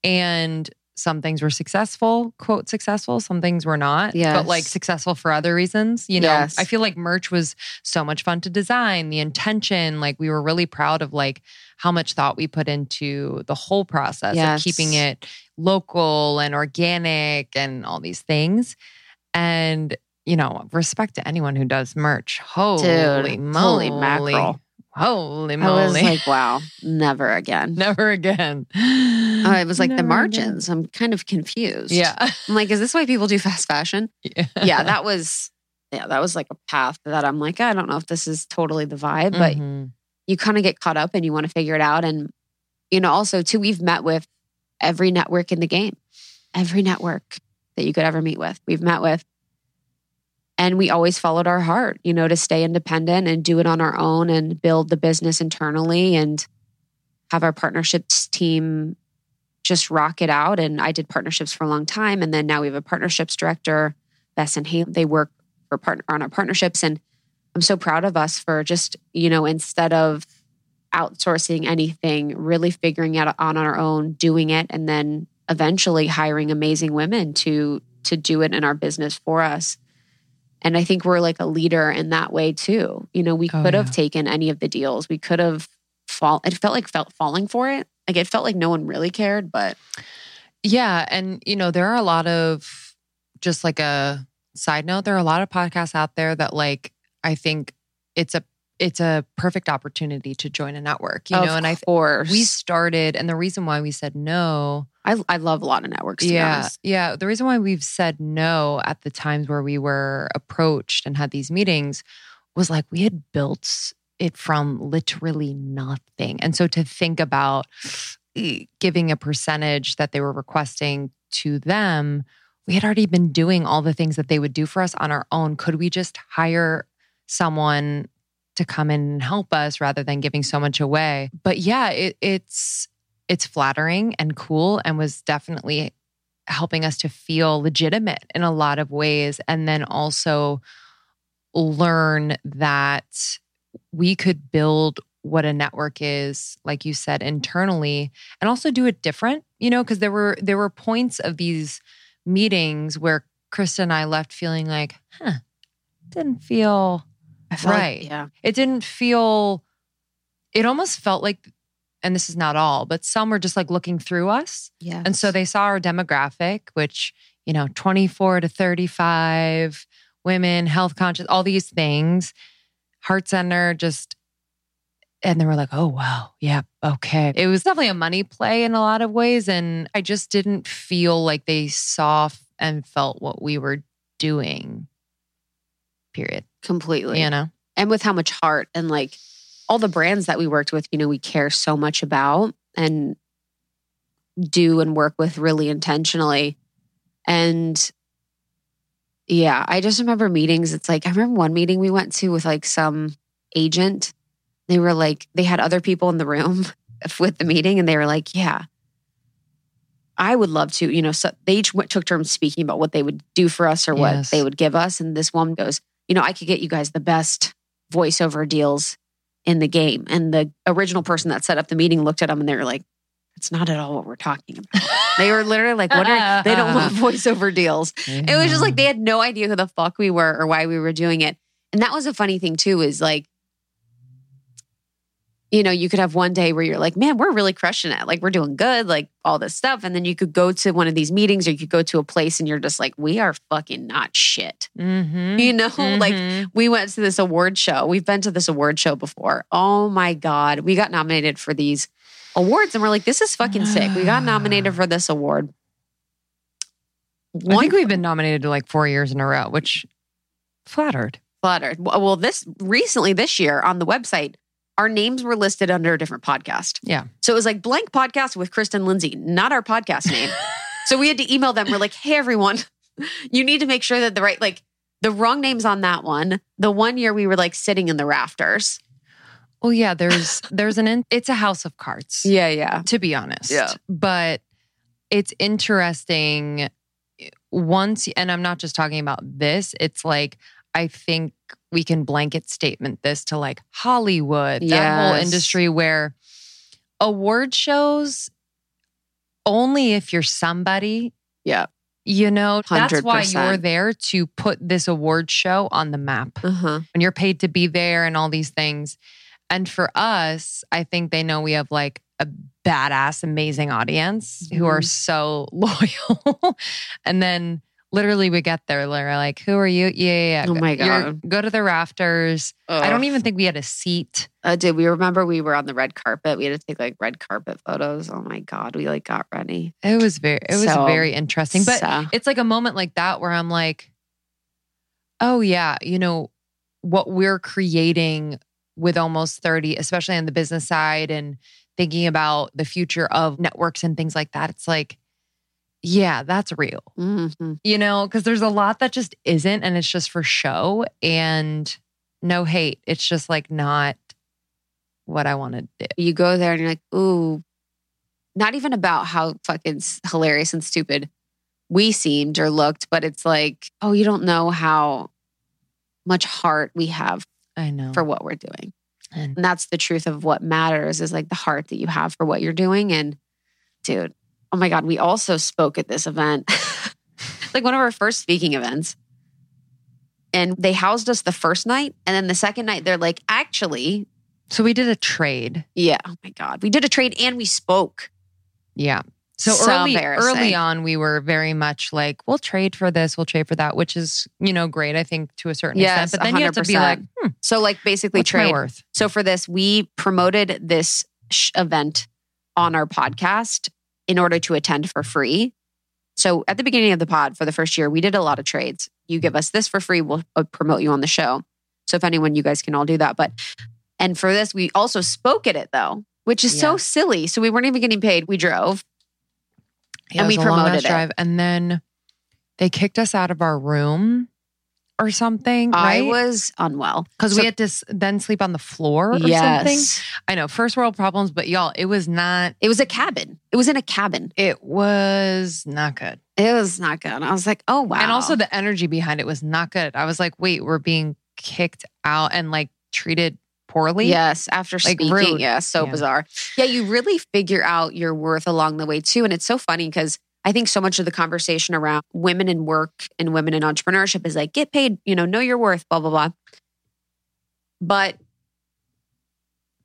And some things were successful, quote, successful. Some things were not, but like successful for other reasons. You know, Yes. I feel like merch was so much fun to design, the intention, like we were really proud of like how much thought we put into the whole process Yes. of keeping it local and organic and all these things. And, you know, respect to anyone who does merch. Holy Dude, moly. holy mackerel. Holy moly. I was like, wow, never again. *laughs* Never again. Uh, it was like the Never margins. I'm kind of confused. Yeah. I'm like, is this why people do fast fashion? yeah. yeah, that was yeah, that was like a path that I'm like, I don't know if this is totally the vibe, but Mhm. you kind of get caught up and you want to figure it out. And you know, also too, we've met with every network in the game, every network that you could ever meet with. We've met with. And we always followed our heart, you know, to stay independent and do it on our own and build the business internally and have our partnerships team just rock it out. And I did partnerships for a long time. And then now we have a partnerships director, Bess and Haley. They work for partner on our partnerships. And I'm so proud of us for just, you know, instead of outsourcing anything, really figuring out on our own, doing it, and then eventually hiring amazing women to to do it in our business for us. And I think we're like a leader in that way too. You know, we Oh, could have yeah. taken any of the deals. We could have fall. It felt like felt falling for it. Like it felt like no one really cared, but Yeah. And, you know, there are a lot of, just like a side note, there are a lot of podcasts out there that, like, I think it's a, it's a perfect opportunity to join a network, you of know, and I, course, we started, and the reason why we said no, I, I love a lot of networks. To yeah, yeah, the reason why we've said no at the times where we were approached and had these meetings was like we had built it from literally nothing. And so to think about giving a percentage that they were requesting to them, we had already been doing all the things that they would do for us on our own. Could we just hire someone to come in and help us rather than giving so much away? But yeah, it, it's it's flattering and cool and was definitely helping us to feel legitimate in a lot of ways and then also learn that we could build what a network is like you said internally and also do it different you know because there were there were points of these meetings where krista and i left feeling like huh didn't feel I felt like- Right. yeah. it didn't feel it almost felt like and this is not all, but some were just like looking through us. Yeah. And so they saw our demographic, which, you know, 24 to 35, women, health conscious, all these things, heart center, just, and they were like, oh, wow. Yeah. Okay. It was definitely a money play in a lot of ways. And I just didn't feel like they saw and felt what we were doing, period. Completely. You know? and with how much heart and like all the brands that we worked with, you know, we care so much about and do and work with really intentionally. And yeah, I just remember meetings. It's like, I remember one meeting we went to with like some agent. They were like, they had other people in the room *laughs* with the meeting and they were like, yeah, I would love to, you know, so they each went, took turns speaking about what they would do for us or what Yes. they would give us. And this woman goes, you know, I could get you guys the best voiceover deals in the game. And the original person that set up the meeting looked at them and they were like, that's not at all what we're talking about. *laughs* They were literally like, what are, they don't want *laughs* voiceover deals. It was just like they had no idea who the fuck we were or why we were doing it. And that was a funny thing too, is like, you know, you could have one day where you're like, man, we're really crushing it. Like we're doing good, like all this stuff. And then you could go to one of these meetings or you could go to a place and you're just like, we are fucking not shit. Mhm. You know, *laughs* like Mhm. we went to this award show. We've been to this award show before. Oh my God. We got nominated for these awards and we're like, this is fucking sick. We got nominated *sighs* for this award. I think we've been nominated to like four years in a row, which flattered. flattered. Well, this recently this year on the website, our names were listed under a different podcast. Yeah. So it was like blank podcast with Kristen Lindsey, not our podcast name. *laughs* so we had to email them. We're like, hey, everyone, you need to make sure that the right, like, the wrong name's on that one. The one year we were like sitting in the rafters. Oh yeah, there's there's an in, it's a house of cards. Yeah, yeah. to be honest. Yeah. But it's interesting once, and I'm not just talking about this, it's like, I think we can blanket statement this to like Hollywood, that whole industry where award shows, only if you're somebody, Yeah. you know, that's why you're there to put this award show on the map Uh huh. when you're paid to be there and all these things. And for us, I think they know we have like a badass, amazing audience who are Mhm. so *laughs* loyal. and then literally we get there, they're like, who are you? Yeah, yeah, yeah. Oh my You're- God. Go to the rafters. I don't even think we had a seat. Uh, did we remember we were on the red carpet? We had to take like red carpet photos. Oh my God. We like got ready. It was very, it was So- very interesting. But So- it's like a moment like that where I'm like, oh yeah, you know, what we're creating with almost 30, especially on the business side and thinking about the future of networks and things like that. It's like, yeah, that's real, Mhm. you know, because there's a lot that just isn't and it's just for show and no hate. It's just like not what I want to do. you go there and you're like, ooh, not even about how fucking hilarious and stupid we seemed or looked, but it's like, oh, you don't know how much heart we have I know. for what we're doing. And And that's the truth of what matters is like the heart that you have for what you're doing. And dude, oh my God, we also spoke at this event, *laughs* like one of our first speaking events. And they housed us the first night. And then the second night, they're like, actually, so we did a trade. yeah, oh my God, we did a trade and we spoke. Yeah. So, So early early on we were very much like we'll trade for this, we'll trade for that, which is, you know, great I think to a certain Yes, extent, but then you have to be like, hmm, So, like, basically, trade. worth? So, for this, we promoted this sh- event on our podcast in order to attend for free. So, at the beginning of the pod for the first year, we did a lot of trades. You give us this for free, we'll uh, promote you on the show. So, if anyone, you guys can all do that. But, and for this, we also spoke at it though, which is so silly. So, we weren't even getting paid. We drove. Yeah, And we promoted it. drive. And then they kicked us out of our room or something, I was unwell. because so- we had to s- then sleep on the floor or something. Yes. I know, first world problems, but y'all, it was not. It was a cabin. It was in a cabin. It was not good. It was not good. I was like, oh, wow. And also the energy behind it was not good. I was like, wait, we're being kicked out and like treated poorly. Yes, after Like, speaking. rude. Yeah, so Yeah. bizarre. Yeah, you really figure out your worth along the way too. And it's so funny because I think so much of the conversation around women in work and women in entrepreneurship is like, get paid, you know, know your worth, blah, blah, blah. But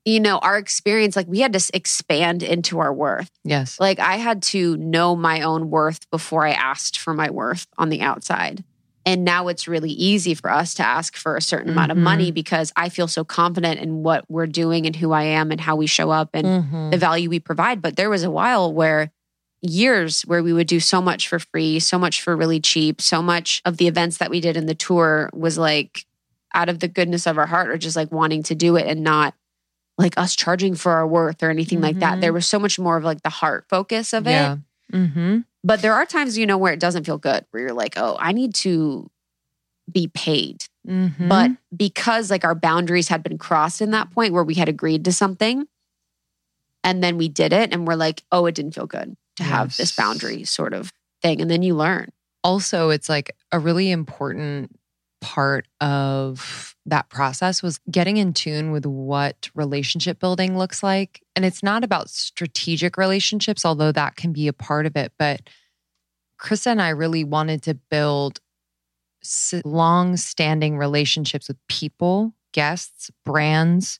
you know, our experience, like we had to expand into our worth. Yes. Like I had to know my own worth before I asked for my worth on the outside. And now it's really easy for us to ask for a certain amount of money because I feel so confident in what we're doing and who I am and how we show up and Mhm. the value we provide. But there was a while where years where we would do so much for free, so much for really cheap, so much of the events that we did in the tour was like out of the goodness of our heart or just like wanting to do it and not like us charging for our worth or anything like that. There was so much more of like the heart focus of it. Mm-hmm. But there are times, you know, where it doesn't feel good, where you're like, oh, I need to be paid. Mm-hmm. But because like our boundaries had been crossed in that point where we had agreed to something and then we did it and we're like, oh, it didn't feel good to have this boundary sort of thing. And then you learn. also it's like a really important part of that process was getting in tune with what relationship building looks like and it's not about strategic relationships although that can be a part of it but Krista and I really wanted to build long standing relationships with people, guests, brands,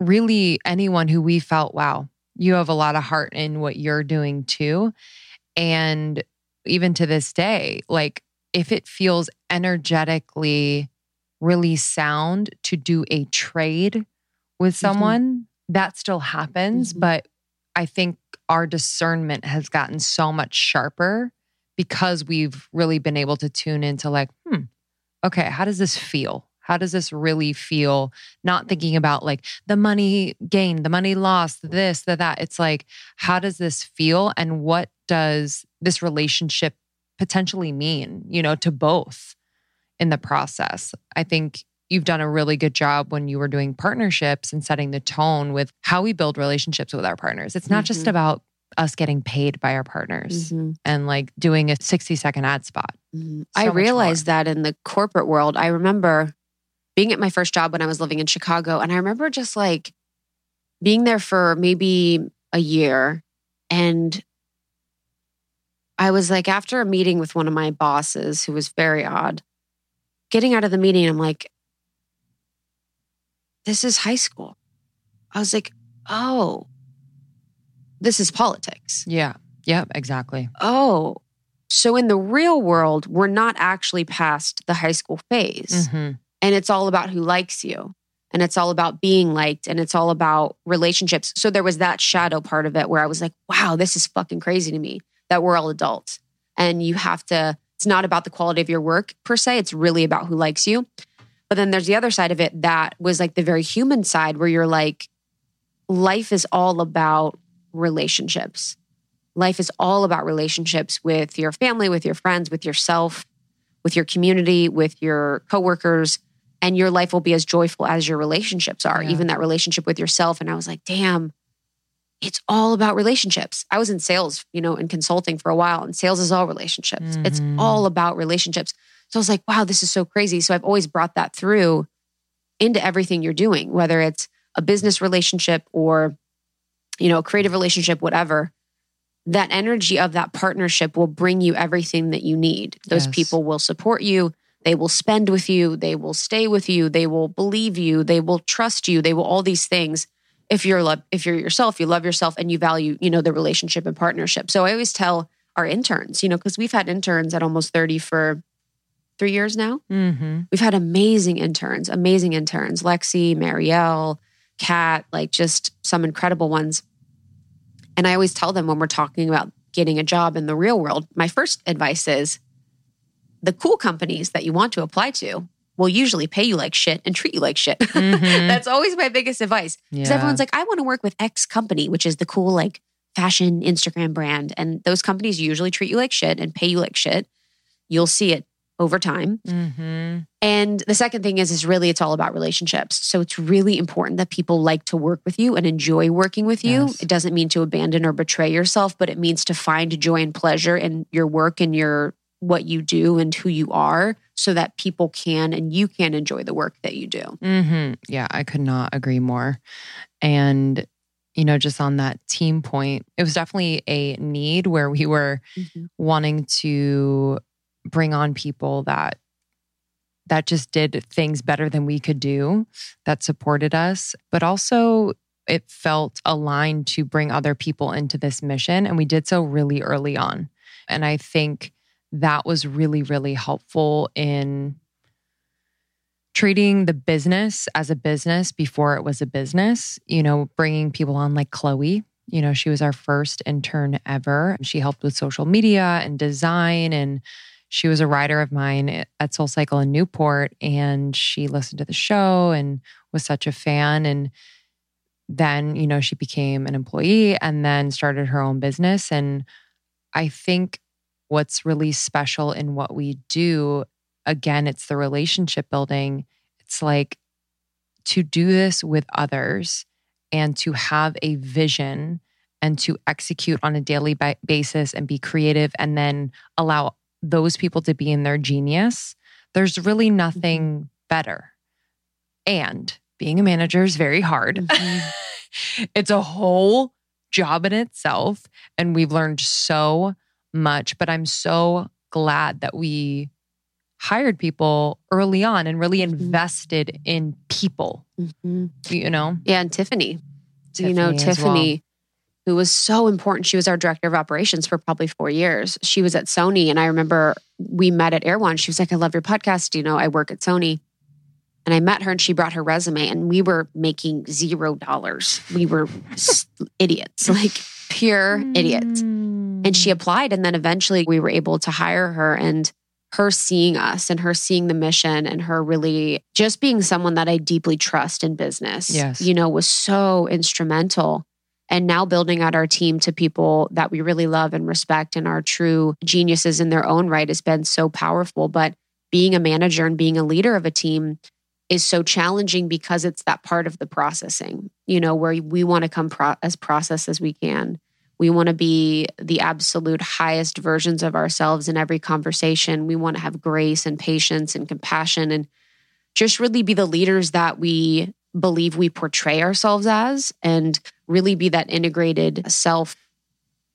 really anyone who we felt, wow, you have a lot of heart in what you're doing too. And even to this day, like if it feels energetically really sound to do a trade with someone, that still happens. Mhm. But I think our discernment has gotten so much sharper because we've really been able to tune into like, hmm, okay, how does this feel? How does this really feel? Not thinking about like the money gained, the money lost, this, the, that. It's like, how does this feel? And what does this relationship potentially mean, you know, to both in the process? I think you've done a really good job when you were doing partnerships and setting the tone with how we build relationships with our partners. It's not just Mhm. about us getting paid by our partners Mhm. and like doing a 60 second ad spot. Mhm. So I realized that in the corporate world. I remember being at my first job when I was living in Chicago. And I remember just like being there for maybe a year. And I was like, after a meeting with one of my bosses, who was very odd, getting out of the meeting, I'm like, this is high school. I was like, oh, this is politics. Yeah. Yep. Exactly. Oh, so in the real world, we're not actually past the high school phase. Mhm. And it's all about who likes you. And it's all about being liked. And it's all about relationships. So there was that shadow part of it where I was like, wow, this is fucking crazy to me that we're all adults. And you have to, it's not about the quality of your work per se. It's really about who likes you. But then there's the other side of it that was like the very human side where you're like, life is all about relationships. Life is all about relationships with your family, with your friends, with yourself, with your community, with your coworkers, and your life will be as joyful as your relationships are, Yeah. even that relationship with yourself. And I was like, damn, it's all about relationships. I was in sales, you know, and consulting for a while, and sales is all relationships. It's Mhm. all about relationships. So I was like, wow, this is so crazy. So I've always brought that through into everything you're doing, whether it's a business relationship or, you know, a creative relationship, whatever. That energy of that partnership will bring you everything that you need. Those Yes. people will support you. They will spend with you. They will stay with you. They will believe you. They will trust you. They will all these things. If you're love, if you're yourself, you love yourself, and you value, you know, the relationship and partnership. So I always tell our interns, you know, because we've had interns at almost thirty for three years now. Mhm. We've had amazing interns, amazing interns, Lexi, Marielle, Kat, like just some incredible ones. And I always tell them when we're talking about getting a job in the real world, my first advice is the cool companies that you want to apply to will usually pay you like shit and treat you like shit. *laughs* Mhm. That's always my biggest advice. Because Yeah. everyone's like, I want to work with X company, which is the cool like fashion Instagram brand. And those companies usually treat you like shit and pay you like shit. You'll see it over time. Mhm. And the second thing is, is really it's all about relationships. So it's really important that people like to work with you and enjoy working with you. Yes. It doesn't mean to abandon or betray yourself, but it means to find joy and pleasure in your work and your what you do and who you are so that people can and you can enjoy the work that you do. hmm Yeah, I could not agree more. And, you know, just on that team point, it was definitely a need where we were wanting to bring on people that that just did things better than we could do, that supported us, but also it felt aligned to bring other people into this mission. And we did so really early on. And I think that was really, really helpful in treating the business as a business before it was a business, you know, bringing people on like Chloe. You know, she was our first intern ever. She helped with social media and design and she was a writer of mine at Soul Cycle in Newport and she listened to the show and was such a fan and then, you know, she became an employee and then started her own business and I think what's really special in what we do again it's the relationship building it's like to do this with others and to have a vision and to execute on a daily basis and be creative and then allow those people to be in their genius, there's really nothing mm-hmm. better. And being a manager is very hard. Mm-hmm. *laughs* it's a whole job in itself. And we've learned so much, but I'm so glad that we hired people early on and really mm-hmm. invested in people, mm-hmm. you know? Yeah. And Tiffany, Tiffany you know, Tiffany. Well who was so important. She was our director of operations for probably four years. She was at Sony. And I remember we met at Erewhon. She was like, I love your podcast. You know, I work at Sony. And I met her and she brought her resume and we were making zero dollars. We were *laughs* idiots, like pure idiots. And she hmm. applied. And then eventually we were able to hire her and her seeing us and her seeing the mission and her really just being someone that I deeply trust in business, yes. you know, was so instrumental and now building out our team to people that we really love and respect and are true geniuses in their own right has been so powerful. But being a manager and being a leader of a team is so challenging because it's that part of the processing, you know, where we want to come pro- as process as we can. We want to be the absolute highest versions of ourselves in every conversation. We want to have grace and patience and compassion and just really be the leaders that we believe we portray ourselves as and really be that integrated self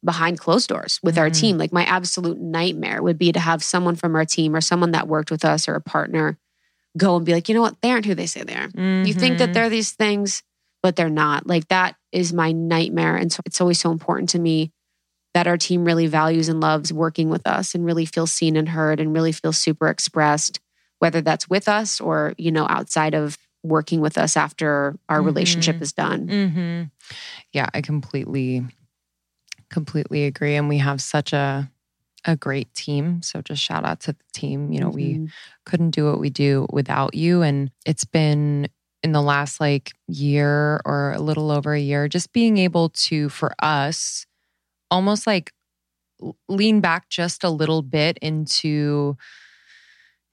behind closed doors with mm-hmm. our team. Like my absolute nightmare would be to have someone from our team or someone that worked with us or a partner go and be like, you know what? They aren't who they say they are. Mm-hmm. You think that mm-hmm. they're these things, but they're not. Like that is my nightmare. And so it's always so important to me that our team really values and loves working with us and really feels seen and heard and really feels super expressed, whether that's with us or, you know, outside of working with us after our mm-hmm. relationship is done. Mm-hmm. Yeah, I completely, completely agree. And we have such a a great team. So just shout out to the team. You know, mm-hmm. we couldn't do what we do without you. And it's been in the last like year or a little over a year, just being able to, for us, almost like lean back just a little bit into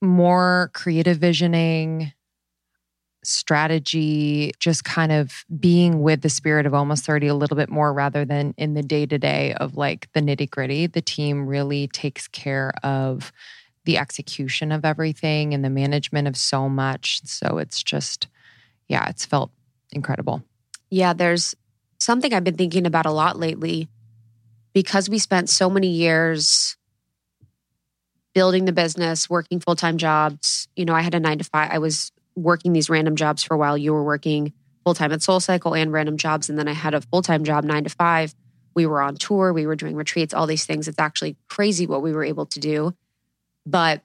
more creative visioning, strategy, just kind of being with the spirit of almost 30 a little bit more rather than in the day to day of like the nitty gritty. The team really takes care of the execution of everything and the management of so much. So it's just, yeah, it's felt incredible. Yeah, there's something I've been thinking about a lot lately because we spent so many years building the business, working full time jobs. You know, I had a nine to five. I was working these random jobs for a while. You were working full time at Soul Cycle and random jobs. And then I had a full time job, nine to five. We were on tour, we were doing retreats, all these things. It's actually crazy what we were able to do. But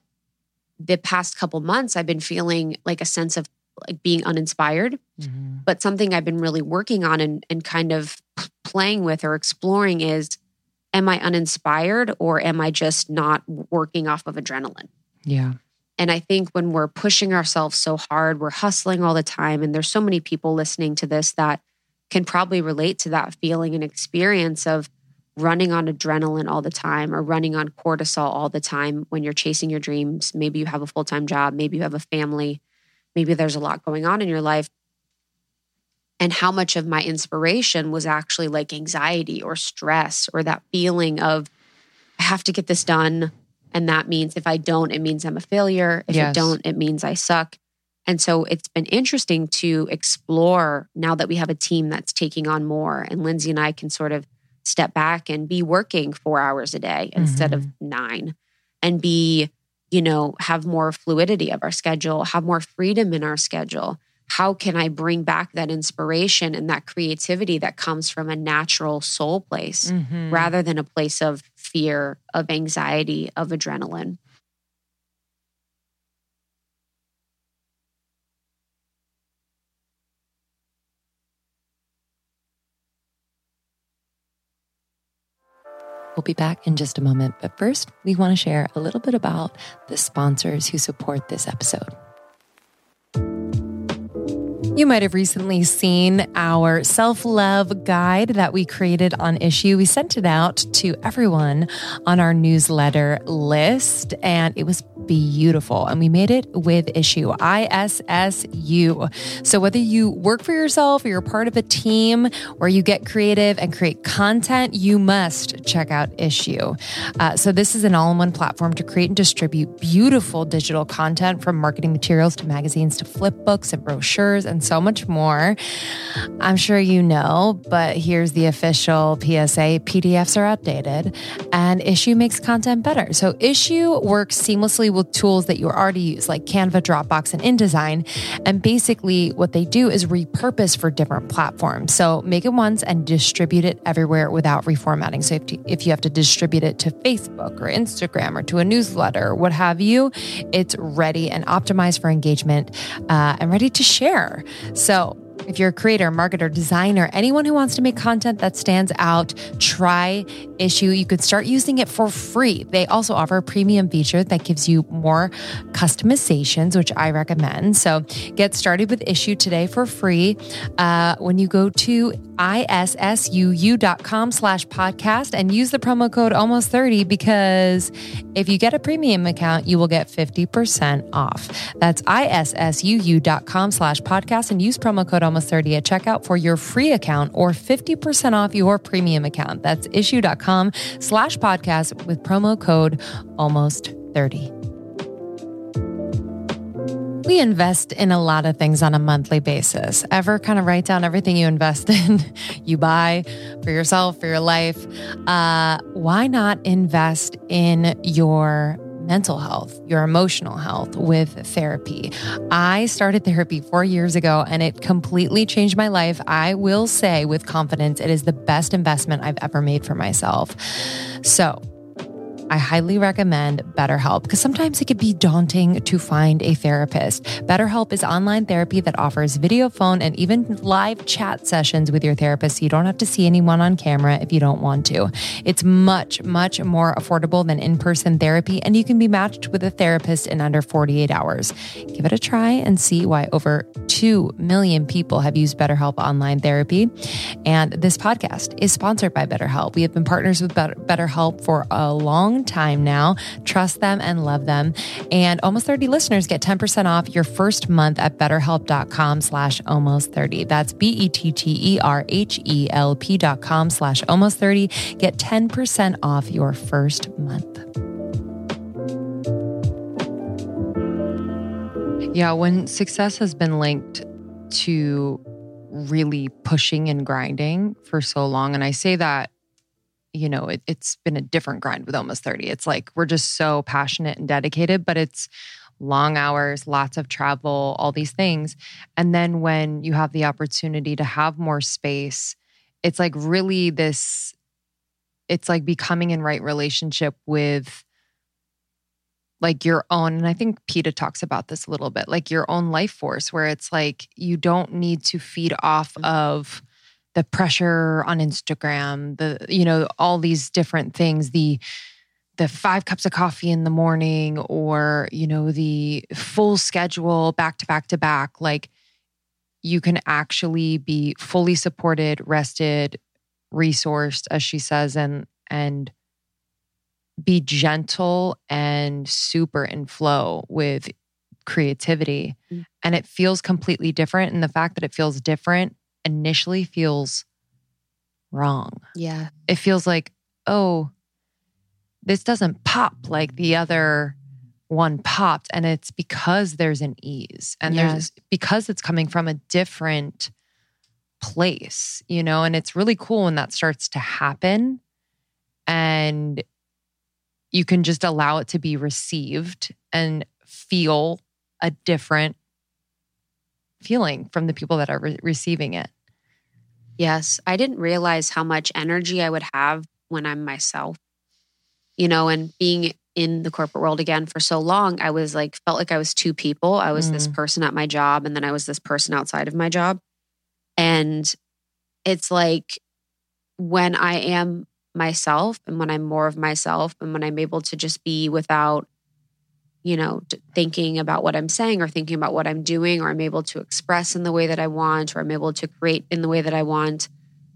the past couple months, I've been feeling like a sense of like being uninspired. Mm-hmm. But something I've been really working on and, and kind of playing with or exploring is am I uninspired or am I just not working off of adrenaline? Yeah. And I think when we're pushing ourselves so hard, we're hustling all the time. And there's so many people listening to this that can probably relate to that feeling and experience of running on adrenaline all the time or running on cortisol all the time when you're chasing your dreams. Maybe you have a full time job, maybe you have a family, maybe there's a lot going on in your life. And how much of my inspiration was actually like anxiety or stress or that feeling of, I have to get this done. And that means if I don't, it means I'm a failure. If yes. I don't, it means I suck. And so it's been interesting to explore now that we have a team that's taking on more. And Lindsey and I can sort of step back and be working four hours a day mm-hmm. instead of mm-hmm. nine and be you know, have more fluidity of our schedule, have more freedom in our schedule? How can I bring back that inspiration and that creativity that comes from a natural soul place Mhm. rather than a place of fear, of anxiety, of adrenaline? We'll be back in just a moment, but first, we want to share a little bit about the sponsors who support this episode. You might have recently seen our self love guide that we created on Issuu. We sent it out to everyone on our newsletter list, and it was beautiful. And we made it with Issuu ISSU. So whether you work for yourself or you're part of a team or you get creative and create content, you must check out Issuu. Uh, so this is an all in one platform to create and distribute beautiful digital content from marketing materials to magazines to flip books and brochures and so much more. I'm sure you know, but here's the official PSA PDFs are outdated and Issuu makes content better. So Issuu works seamlessly with tools that you already use, like Canva, Dropbox, and InDesign. And basically, what they do is repurpose for different platforms. So make it once and distribute it everywhere without reformatting. So if, you, if you have to distribute it to Facebook or Instagram or to a newsletter what have you, it's ready and optimized for engagement uh, and ready to share. So if you're a creator, marketer, designer, anyone who wants to make content that stands out, try Issuu. You could start using it for free. They also offer a premium feature that gives you more customizations, which I recommend. So get started with Issuu today for free uh, when you go to issuu.com slash podcast and use the promo code almost 30 because if you get a premium account, you will get 50% off. That's issuu.com slash podcast and use promo code almost 30 at checkout for your free account or 50% off your premium account. That's issuu.com slash podcast with promo code almost 30. We invest in a lot of things on a monthly basis. Ever kind of write down everything you invest *laughs* in, you buy for yourself, for your life? Uh, why not invest in your mental health, your emotional health with therapy. I started therapy four years ago and it completely changed my life. I will say with confidence, it is the best investment I've ever made for myself. So, I highly recommend BetterHelp because sometimes it can be daunting to find a therapist. BetterHelp is online therapy that offers video, phone, and even live chat sessions with your therapist. So you don't have to see anyone on camera if you don't want to. It's much, much more affordable than in person therapy, and you can be matched with a therapist in under 48 hours. Give it a try and see why over 2 million people have used BetterHelp online therapy. And this podcast is sponsored by BetterHelp. We have been partners with BetterHelp for a long time now. Trust them and love them. And almost 30 listeners get 10% off your first month at betterhelp.com slash almost 30. That's B-E-T-T-E-R-H-E-L-P dot com slash almost 30. Get 10% off your first month. Yeah, when success has been linked to really pushing and grinding for so long, and I say that you know, it, it's been a different grind with almost 30. It's like we're just so passionate and dedicated, but it's long hours, lots of travel, all these things. And then when you have the opportunity to have more space, it's like really this, it's like becoming in right relationship with like your own and i think peta talks about this a little bit like your own life force where it's like you don't need to feed off mm-hmm. of the pressure on Instagram, the you know all these different things, the the five cups of coffee in the morning or you know the full schedule back to back to back like you can actually be fully supported, rested, resourced as she says and and be gentle and super in flow with creativity mm-hmm. and it feels completely different and the fact that it feels different initially feels wrong. Yeah. It feels like, oh, this doesn't pop like the other one popped. And it's because there's an ease and yeah. there's because it's coming from a different place, you know, and it's really cool when that starts to happen. And you can just allow it to be received and feel a different feeling from the people that are re- receiving it. Yes. I didn't realize how much energy I would have when I'm myself, you know, and being in the corporate world again for so long, I was like, felt like I was two people. I was mm. this person at my job, and then I was this person outside of my job. And it's like when I am myself and when I'm more of myself and when I'm able to just be without you know, thinking about what I'm saying or thinking about what I'm doing, or I'm able to express in the way that I want, or I'm able to create in the way that I want,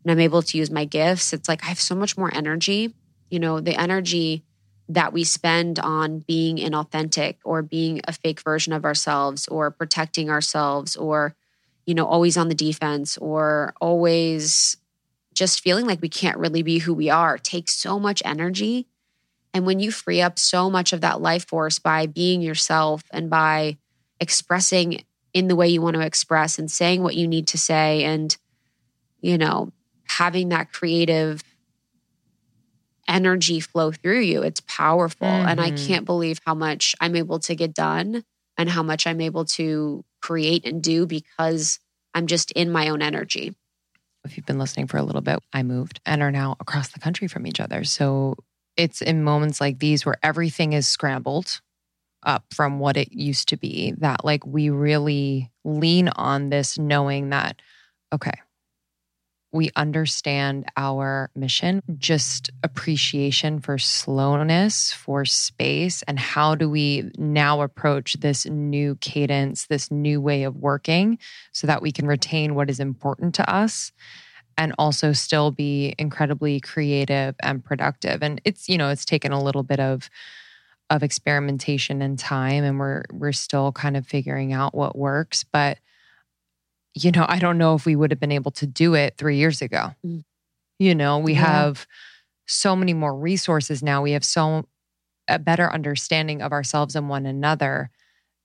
and I'm able to use my gifts, it's like I have so much more energy. You know, the energy that we spend on being inauthentic or being a fake version of ourselves or protecting ourselves or, you know, always on the defense or always just feeling like we can't really be who we are takes so much energy and when you free up so much of that life force by being yourself and by expressing in the way you want to express and saying what you need to say and, you know, having that creative energy flow through you, it's powerful. Mm-hmm. And I mm-hmm. can't believe how much I'm able to get done and how much I'm able to create and do because I'm just in my own energy. If you've been listening for a little bit, I moved and are now across the country from each other. So it's in moments like these where everything is scrambled up from what it used to be that like we really lean on this knowing that okay we understand our mission just appreciation for slowness for space and how do we now approach this new cadence this new way of working so that we can retain what is important to us and also still be incredibly creative and productive. And it's, you know, it's taken a little bit of of experimentation and time and we're we're still kind of figuring out what works, but you know, I don't know if we would have been able to do it 3 years ago. Mm. You know, we yeah. have so many more resources now. We have so a better understanding of ourselves and one another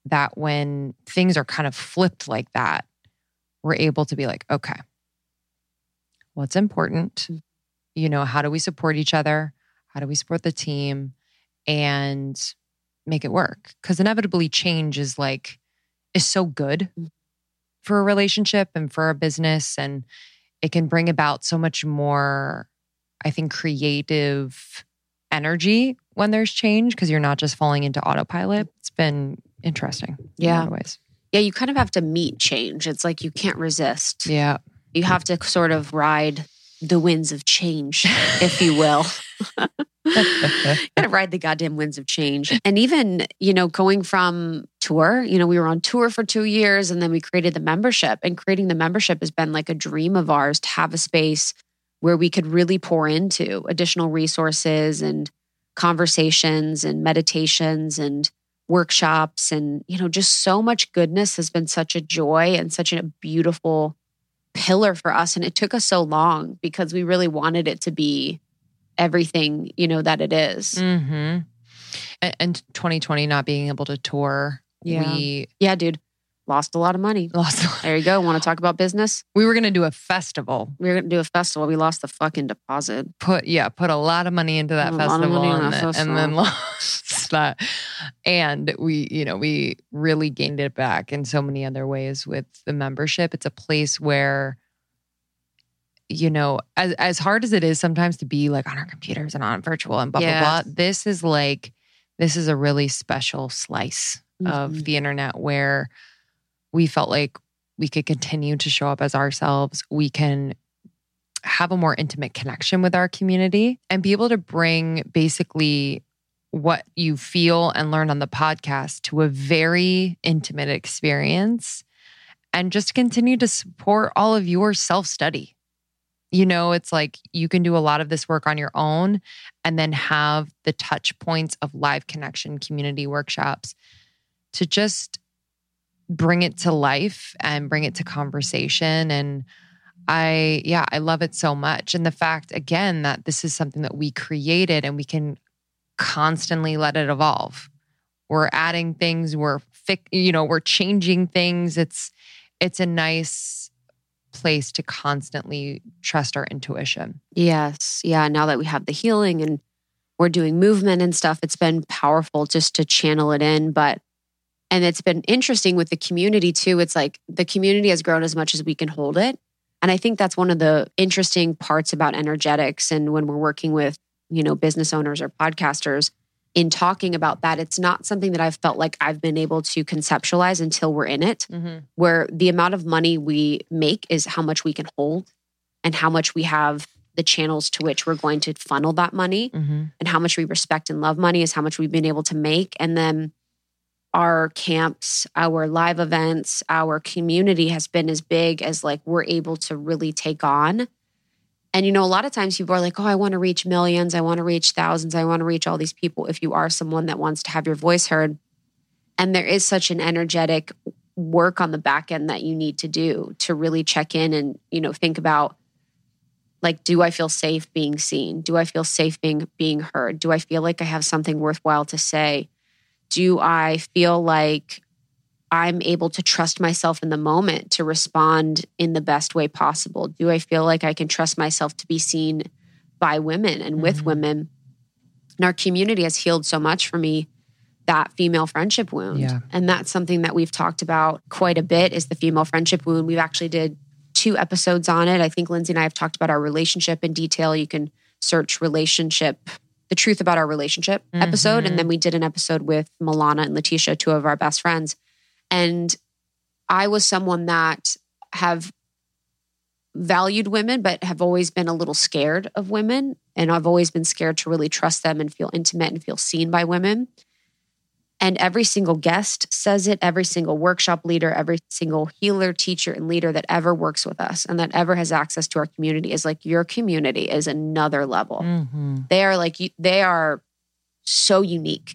that when things are kind of flipped like that, we're able to be like, okay, what's important, mm. you know, how do we support each other? How do we support the team and make it work? Because inevitably change is like, is so good mm. for a relationship and for a business. And it can bring about so much more, I think, creative energy when there's change because you're not just falling into autopilot. It's been interesting. Yeah. ways. Yeah. You kind of have to meet change. It's like you can't resist. Yeah. You have to sort of ride the winds of change, if you will. *laughs* *laughs* gotta ride the goddamn winds of change. And even, you know, going from tour, you know, we were on tour for two years and then we created the membership. And creating the membership has been like a dream of ours to have a space where we could really pour into additional resources and conversations and meditations and workshops and you know just so much goodness has been such a joy and such a beautiful pillar for us and it took us so long because we really wanted it to be everything you know that it is. Mm-hmm. And, and 2020 not being able to tour yeah. we yeah dude. Lost a lot of money. Lost there you go. Want to talk about business? We were going to do a festival. We were going to do a festival. We lost the fucking deposit. Put yeah put a lot of money into that festival and, that festival. and then lost *laughs* that and we you know we really gained it back in so many other ways with the membership it's a place where you know as as hard as it is sometimes to be like on our computers and on virtual and blah yes. blah blah this is like this is a really special slice mm-hmm. of the internet where we felt like we could continue to show up as ourselves. We can have a more intimate connection with our community and be able to bring basically what you feel and learn on the podcast to a very intimate experience and just continue to support all of your self study. You know, it's like you can do a lot of this work on your own and then have the touch points of live connection community workshops to just bring it to life and bring it to conversation and I yeah, I love it so much and the fact again that this is something that we created and we can constantly let it evolve. We're adding things, we're fic- you know, we're changing things. It's it's a nice place to constantly trust our intuition. Yes. Yeah, now that we have the healing and we're doing movement and stuff, it's been powerful just to channel it in. But, and it's been interesting with the community too. It's like the community has grown as much as we can hold it. And I think that's one of the interesting parts about energetics. And when we're working with, you know, business owners or podcasters, in talking about that, it's not something that I've felt like I've been able to conceptualize until we're in it, mm-hmm. where the amount of money we make is how much we can hold and how much we have the channels to which we're going to funnel that money mm-hmm. and how much we respect and love money is how much we've been able to make. And then our camps, our live events, our community has been as big as like we're able to really take on and you know, a lot of times people are like, oh, I want to reach millions, I want to reach thousands, I want to reach all these people. If you are someone that wants to have your voice heard, and there is such an energetic work on the back end that you need to do to really check in and, you know, think about like, do I feel safe being seen? Do I feel safe being being heard? Do I feel like I have something worthwhile to say? Do I feel like I'm able to trust myself in the moment to respond in the best way possible? Do I feel like I can trust myself to be seen by women and with mm-hmm. women? And our community has healed so much for me that female friendship wound. Yeah. And that's something that we've talked about quite a bit is the female friendship wound. We've actually did two episodes on it. I think Lindsey and I have talked about our relationship in detail. You can search relationship the truth about our relationship mm-hmm. episode. And then we did an episode with Milana and Letitia, two of our best friends. And I was someone that have valued women, but have always been a little scared of women. And I've always been scared to really trust them and feel intimate and feel seen by women. And every single guest says it, every single workshop leader, every single healer, teacher, and leader that ever works with us and that ever has access to our community is like, your community is another level. Mm-hmm. They are like, they are so unique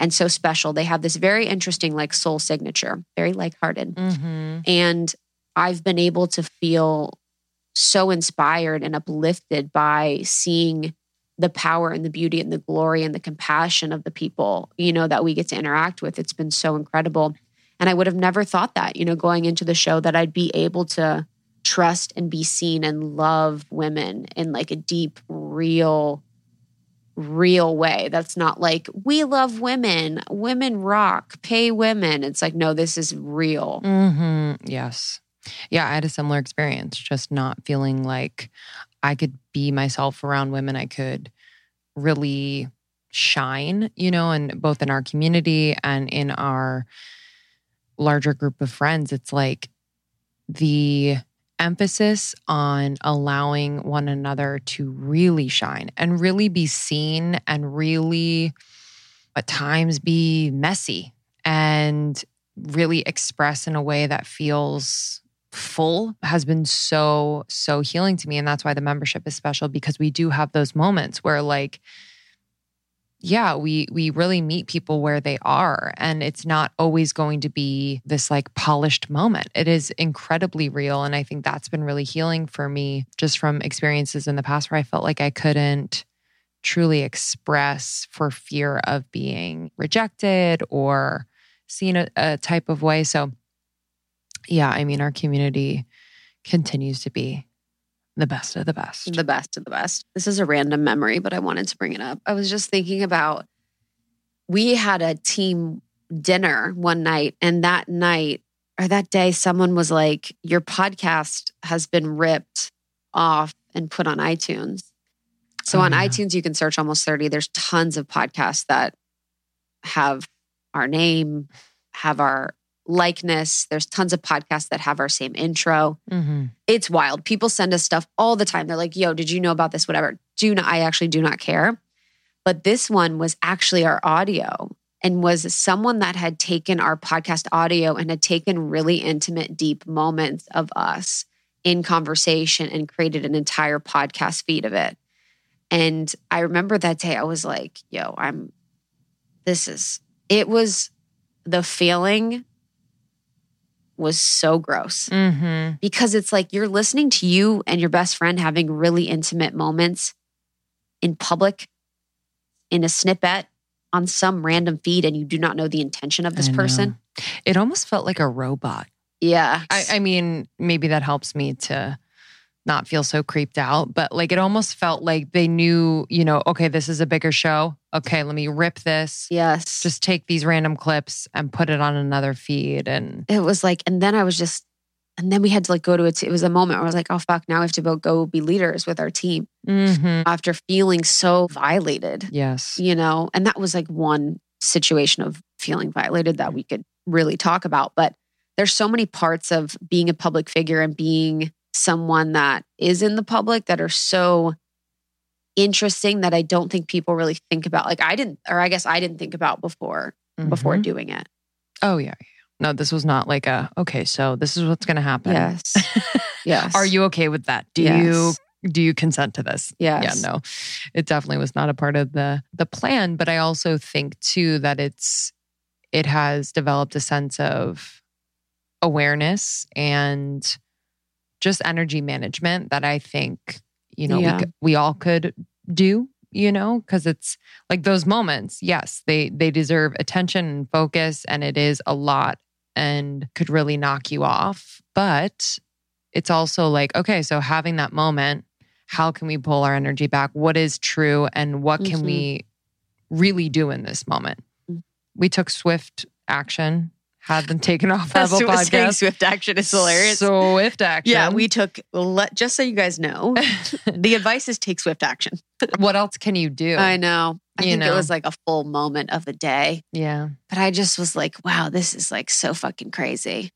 and so special. They have this very interesting, like soul signature, very like hearted. Mm-hmm. And I've been able to feel so inspired and uplifted by seeing the power and the beauty and the glory and the compassion of the people, you know, that we get to interact with. It's been so incredible. And I would have never thought that, you know, going into the show that I'd be able to trust and be seen and love women in like a deep, real, real way. That's not like, we love women, women rock, pay women. It's like, no, this is real. Mm-hmm. Yes. Yeah, I had a similar experience, just not feeling like I could be myself around women. I could really shine, you know, and both in our community and in our larger group of friends. It's like the emphasis on allowing one another to really shine and really be seen and really at times be messy and really express in a way that feels full has been so so healing to me. And that's why the membership is special because we do have those moments where like yeah, we we really meet people where they are and it's not always going to be this like polished moment. It is incredibly real and I think that's been really healing for me just from experiences in the past where I felt like I couldn't truly express for fear of being rejected or seen a, a type of way. So yeah, I mean our community continues to be the best of the best. The best of the best. This is a random memory, but I wanted to bring it up. I was just thinking about we had a team dinner one night, and that night or that day, someone was like, Your podcast has been ripped off and put on iTunes. So oh, on yeah. iTunes, you can search almost 30. There's tons of podcasts that have our name, have our likeness. There's tons of podcasts that have our same intro. Mm-hmm. It's wild. People send us stuff all the time. They're like, yo, did you know about this? Whatever. Do not, I actually do not care. But this one was actually our audio and was someone that had taken our podcast audio and had taken really intimate, deep moments of us in conversation and created an entire podcast feed of it. And I remember that day, I was like, yo, I'm, this is, it was the feeling was so gross mm-hmm. because it's like you're listening to you and your best friend having really intimate moments in public in a snippet on some random feed and you do not know the intention of this person. It almost felt like a robot. Yeah. I, I, mean, maybe that helps me to not feel so creeped out. But like it almost felt like they knew, you know, okay, this is a bigger show. Okay, let me rip this. Yes. Just take these random clips and put it on another feed. And it was like, and then I was just, and then we had to like go to it. It was a moment where I was like, oh fuck, now we have to go, be leaders with our team Mhm. after feeling so violated, yes. you know? And that was like one situation of feeling violated that we could really talk about. But there's so many parts of being a public figure and being someone that is in the public that are so interesting that I don't think people really think about. Like I didn't, or I guess I didn't think about before before Mhm. doing it. Oh, yeah. yeah. No, this was not like a, okay, so this is what's going to happen. Yes. *laughs* Yes. Are you okay with that? Do you do you consent to this? Yes. Yeah, no. It definitely was not a part of the the plan, but I also think too that it's it has developed a sense of awareness and just energy management that I think, you know, Yeah. we, we all could do, you know, because it's like those moments, yes, they they deserve attention and focus and it is a lot and could really knock you off, but it's also like, okay, so having that moment, how can we pull our energy back? What is true and what can Mhm. we really do in this moment? Mm. We took swift action, had them taken off *laughs* That's Apple saying. Swift action is hilarious. Swift action. yeah, we took. Let just so you guys know, *laughs* the advice is take swift action. *laughs* what else can you do? I know. I You think know. it was like a full moment of the day, yeah. but I just was like, wow, this is like so fucking crazy.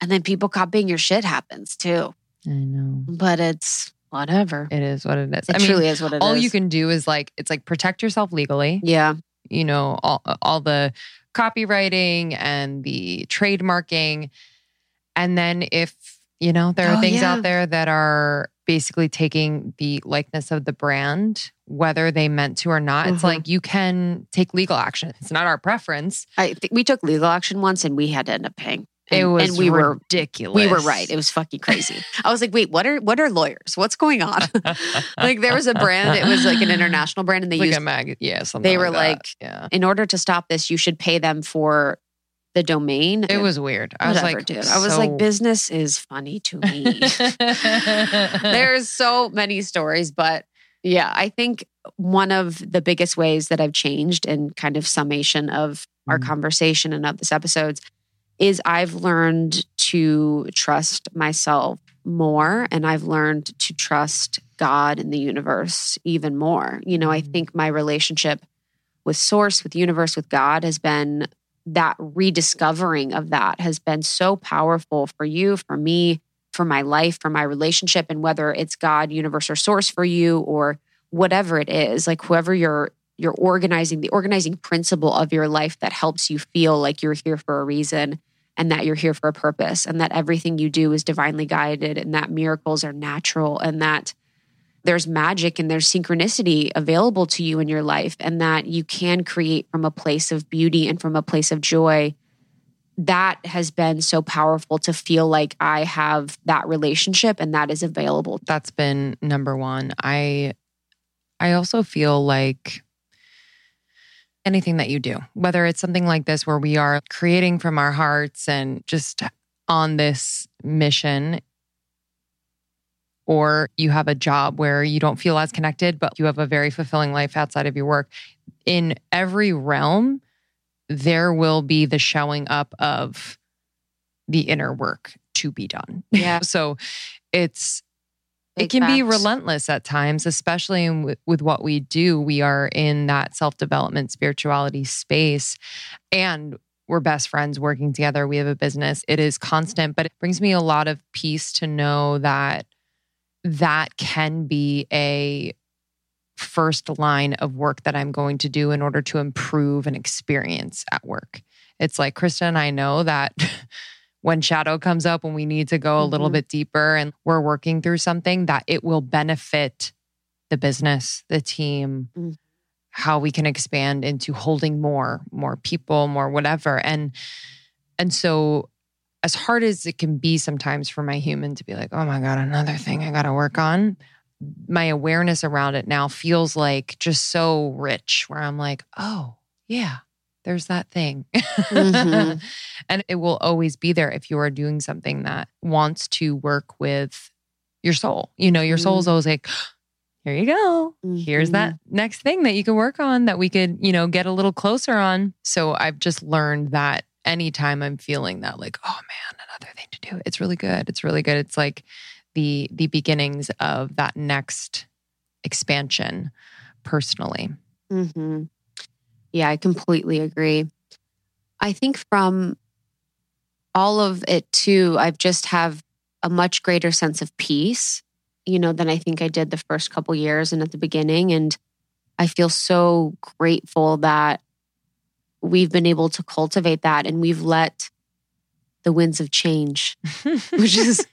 And then people copying your shit happens too, I know. but it's whatever. It is what it is. It I mean, truly is what it is. all you can do is like it's like protect yourself legally. Yeah. you know all all the copywriting and the trademarking and then if you know there are Oh, things yeah. out there that are basically taking the likeness of the brand whether they meant to or not it's Mhm. like you can take legal action it's not our preference I think we took legal action once and we had to end up paying. And, it was and we were ridiculous we were right. It was fucking crazy. I was like, wait, what are what are lawyers? What's going on? *laughs* *laughs* like there was a brand, it was like an international brand, and they like used a mag yeah something they were that. like, yeah in order to stop this, you should pay them for the domain. it was weird i was like dude. I was so- like, business is funny to me. *laughs* There's so many stories, but yeah, I think one of the biggest ways that I've changed in kind of summation of our Mm. conversation and of this episodes is I've learned to trust myself more and I've learned to trust God and the universe even more. You know, I Mhm. think my relationship with source, with universe, with God has been that rediscovering of that has been so powerful for you, for me, for my life, for my relationship, and whether it's God, universe, or source for you, or whatever it is, like whoever you're you're organizing, the organizing principle of your life that helps you feel like you're here for a reason and that you're here for a purpose and that everything you do is divinely guided and that miracles are natural and that there's magic and there's synchronicity available to you in your life and that you can create from a place of beauty and from a place of joy that has been so powerful to feel like I have that relationship and that is available. that's been number one. I I also feel like anything that you do, whether it's something like this where we are creating from our hearts and just on this mission, or you have a job where you don't feel as connected, but you have a very fulfilling life outside of your work. In every realm, there will be the showing up of the inner work to be done. Yeah. *laughs* so it's it can be relentless at times, especially with what we do. We are in that self development, spirituality space, and we're best friends working together. We have a business. It is constant, but it brings me a lot of peace to know that that can be a first line of work that I'm going to do in order to improve an experience at work. It's like Krista and I know that *laughs* when shadow comes up, when we need to go a little Mhm. bit deeper and we're working through something, that it will benefit the business, the team, Mm. how we can expand into holding more, more people, more whatever. And and so as hard as it can be sometimes for my human to be like, oh my God, another thing I gotta work on. My awareness around it now feels like just so rich where I'm like, oh yeah, there's that thing. Mhm. *laughs* and it will always be there if you are doing something that wants to work with your soul. You know, your soul's Mhm. always like, *gasps* here you go. Here's Mhm. that next thing that you can work on that we could, you know, get a little closer on. So I've just learned that anytime I'm feeling that like, oh man, another thing to do. It's really good. It's really good. It's like the the beginnings of that next expansion personally. hmm Yeah, I completely agree. I think from all of it too, I've just have a much greater sense of peace, you know, than I think I did the first couple years and at the beginning. And I feel so grateful that we've been able to cultivate that and we've let the winds of change, *laughs* which is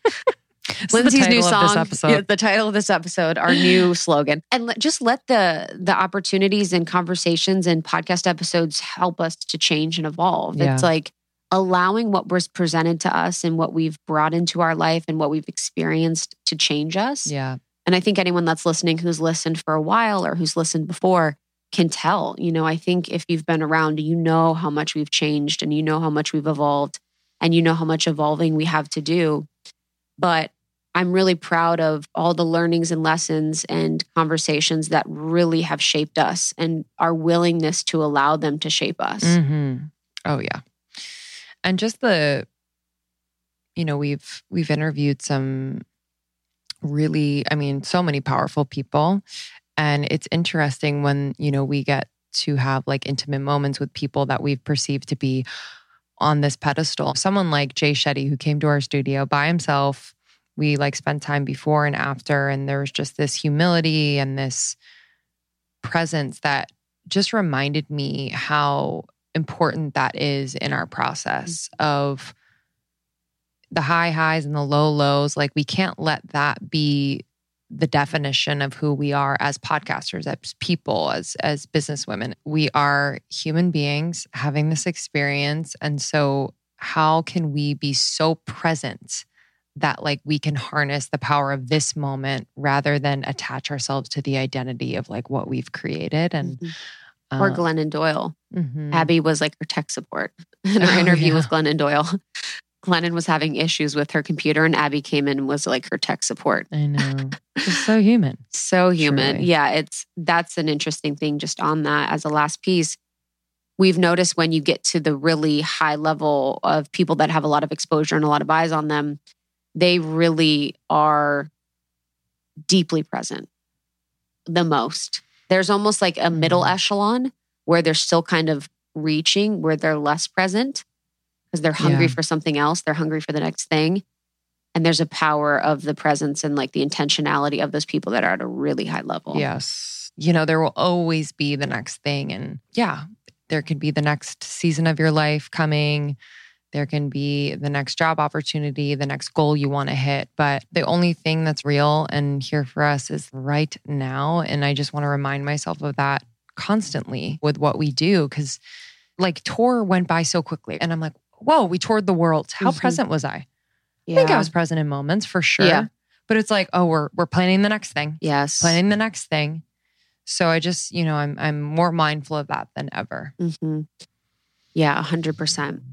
This Lindsey's new song. this. Yeah, the title of this episode, our new slogan. And let, just let the the opportunities and conversations and podcast episodes help us to change and evolve. Yeah. It's like allowing what was presented to us and what we've brought into our life and what we've experienced to change us. Yeah. And I think anyone that's listening who's listened for a while or who's listened before can tell. You know, I think if you've been around, you know how much we've changed and you know how much we've evolved and you know how much evolving we have to do. But I'm really proud of all the learnings and lessons and conversations that really have shaped us and our willingness to allow them to shape us. hmm Oh yeah. And just the you know, we've we've interviewed some really, I mean, so many powerful people. And it's interesting when, you know, we get to have like intimate moments with people that we've perceived to be on this pedestal. Someone like Jay Shetty, who came to our studio by himself. We like spent time before and after, and there was just this humility and this presence that just reminded me how important that is in our process mm-hmm. of the high highs and the low lows. Like, we can't let that be the definition of who we are as podcasters, as people, as as businesswomen. We are human beings having this experience. And so how can we be so present that like we can harness the power of this moment rather than attach ourselves to the identity of like what we've created and Mhm. Or uh, Glennon Doyle. mhm. Abby was like her tech support *laughs* in our Oh, interview yeah. with Glennon Doyle. Glennon was having issues with her computer, and Abby came in and was like her tech support. I know. *laughs* So human. So human. Truly. Yeah, it's that's an interesting thing just on that as a last piece. We've noticed when you get to the really high level of people that have a lot of exposure and a lot of eyes on them, they really are deeply present the most. There's almost like a middle Mhm. echelon where they're still kind of reaching, where they're less present because they're hungry Yeah. for something else. They're hungry for the next thing. And there's a power of the presence and like the intentionality of those people that are at a really high level. Yes. You know, there will always be the next thing. And yeah, there could be the next season of your life coming. There can be the next job opportunity, the next goal you want to hit. But the only thing that's real and here for us is right now. And I just want to remind myself of that constantly with what we do. Cause like tour went by so quickly. And I'm like, whoa, we toured the world. How Mhm. present was I? Yeah. I think I was present in moments for sure. Yeah. But it's like, oh, we're we're planning the next thing Yes. planning the next thing. So I just, you know, I'm I'm more mindful of that than ever. hmm Yeah, a hundred percent.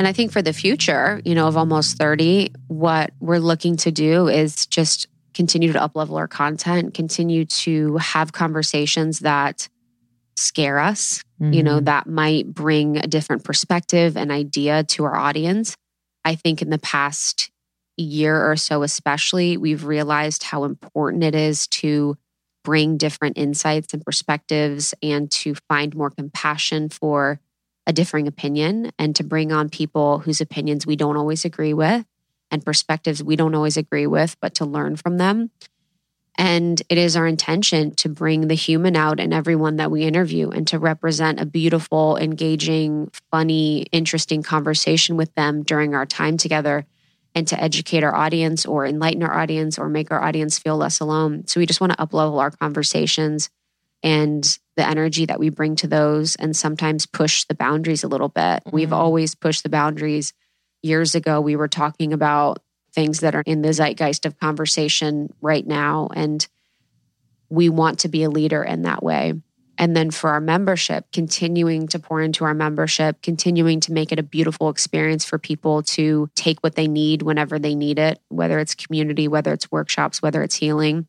And I think for the future, you know, of almost 30, what we're looking to do is just continue to uplevel our content, continue to have conversations that scare us, you know, Mhm. that might bring a different perspective and idea to our audience. I think in the past year or so, especially, we've realized how important it is to bring different insights and perspectives and to find more compassion for a differing opinion and to bring on people whose opinions we don't always agree with and perspectives we don't always agree with, but to learn from them. And it is our intention to bring the human out in everyone that we interview and to represent a beautiful, engaging, funny, interesting conversation with them during our time together and to educate our audience or enlighten our audience or make our audience feel less alone. So we just want to uplevel our conversations and the energy that we bring to those and sometimes push the boundaries a little bit. We've Mhm. always pushed the boundaries. Years ago, we were talking about things that are in the zeitgeist of conversation right now. And we want to be a leader in that way. And then for our membership, continuing to pour into our membership, continuing to make it a beautiful experience for people to take what they need whenever they need it, whether it's community, whether it's workshops, whether it's healing.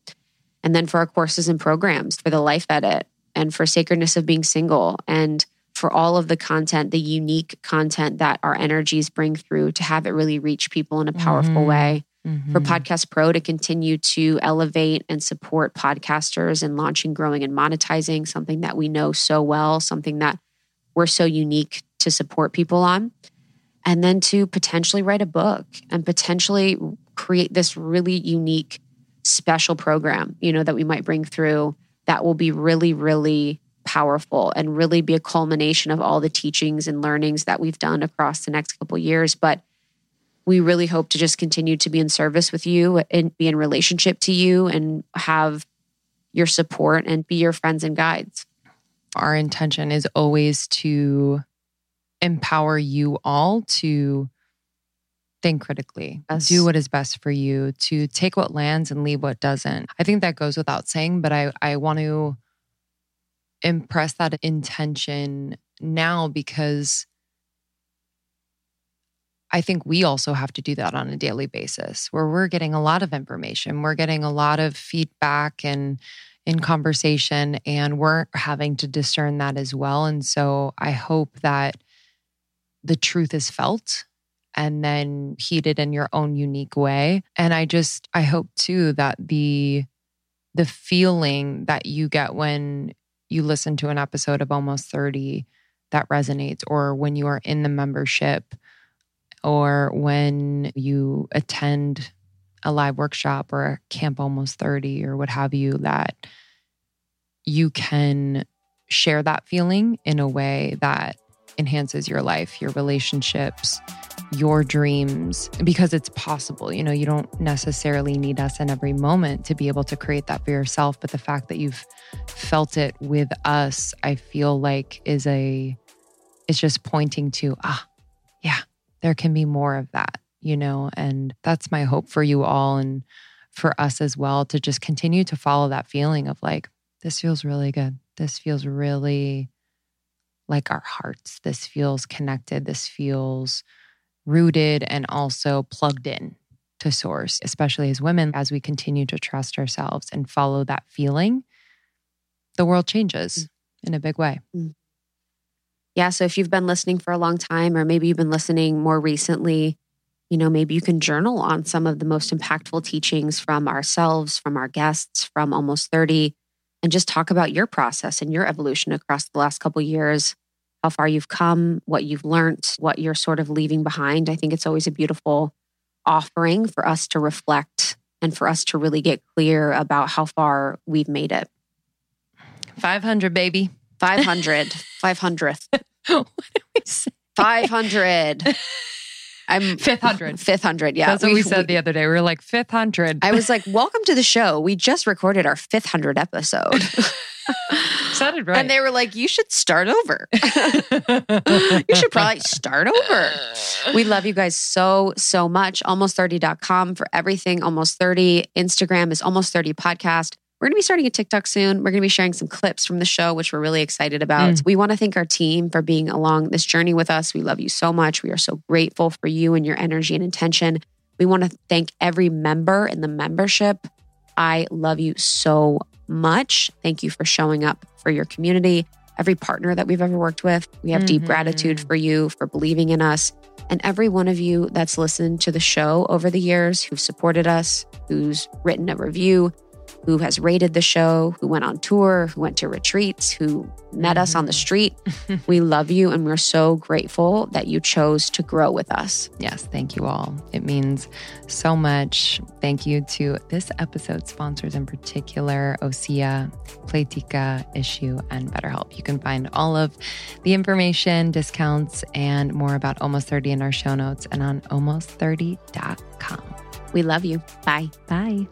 And then for our courses and programs, for the life edit and for sacredness of being single and for all of the content, the unique content that our energies bring through to have it really reach people in a powerful mm-hmm. way mm-hmm. for Podcast Pro to continue to elevate and support podcasters and launching, growing, and monetizing something that we know so well, something that we're so unique to support people on. And then to potentially write a book and potentially create this really unique, special program, you know, that we might bring through that will be really, really powerful and really be a culmination of all the teachings and learnings that we've done across the next couple years. But we really hope to just continue to be in service with you and be in relationship to you and have your support and be your friends and guides. Our intention is always to empower you all to think critically, yes. do what is best for you, to take what lands and leave what doesn't. I think that goes without saying, but I, I want to impress that intention now because I think we also have to do that on a daily basis where we're getting a lot of information, we're getting a lot of feedback and in conversation, and we're having to discern that as well. And so I hope that the truth is felt and then heat it in your own unique way. And I just, I hope too that the, the feeling that you get when you listen to an episode of Almost 30 that resonates, or when you are in the membership or when you attend a live workshop or a camp almost 30 or what have you that you can share that feeling in a way that enhances your life, your relationships, your dreams, because it's possible. You know, you don't necessarily need us in every moment to be able to create that for yourself. But the fact that you've felt it with us, I feel like is a, it's just pointing to, ah, yeah, there can be more of that, you know? And that's my hope for you all and for us as well to just continue to follow that feeling of like, this feels really good. This feels really like our hearts. This feels connected. This feels rooted and also plugged in to source, especially as women, as we continue to trust ourselves and follow that feeling, the world changes mm. in a big way. Mm yeah, so if you've been listening for a long time, or maybe you've been listening more recently, you know, maybe you can journal on some of the most impactful teachings from ourselves, from our guests, from almost 30, and just talk about your process and your evolution across the last couple years, how far you've come, what you've learned, what you're sort of leaving behind. I think it's always a beautiful offering for us to reflect and for us to really get clear about how far we've made it. 500, baby. 500. 500th. *laughs* what did we say? 500. I'm fifth hundred. Fifth hundred. Yeah. That's what we, we said we, the other day. We were like fifth hundred. I was like, welcome to the show. We just recorded our fifth hundred episode. *laughs* *laughs* Sounded right. And they were like, you should start over. *laughs* you should probably start over. We love you guys so, so much. Almost30.com for everything. Almost 30. Instagram is almost 30 podcast. We're going to be starting a TikTok soon. We're going to be sharing some clips from the show, which we're really excited about. Mm. We want to thank our team for being along this journey with us. We love you so much. We are so grateful for you and your energy and intention. We want to thank every member in the membership. I love you so much. Thank you for showing up for your community. Every partner that we've ever worked with, we have mm-hmm. deep gratitude for you for believing in us. And every one of you that's listened to the show over the years, who've supported us, who's written a review, who has rated the show, who went on tour, who went to retreats, who met us on the mm-hmm. street. *laughs* we love you and we're so grateful that you chose to grow with us. Yes, thank you all. It means so much. Thank you to this episode's sponsors in particular, Osea, Playtika, Issuu, and BetterHelp. You can find all of the information, discounts, and more about Almost 30 in our show notes and on almost30.com. We love you. Bye. Bye.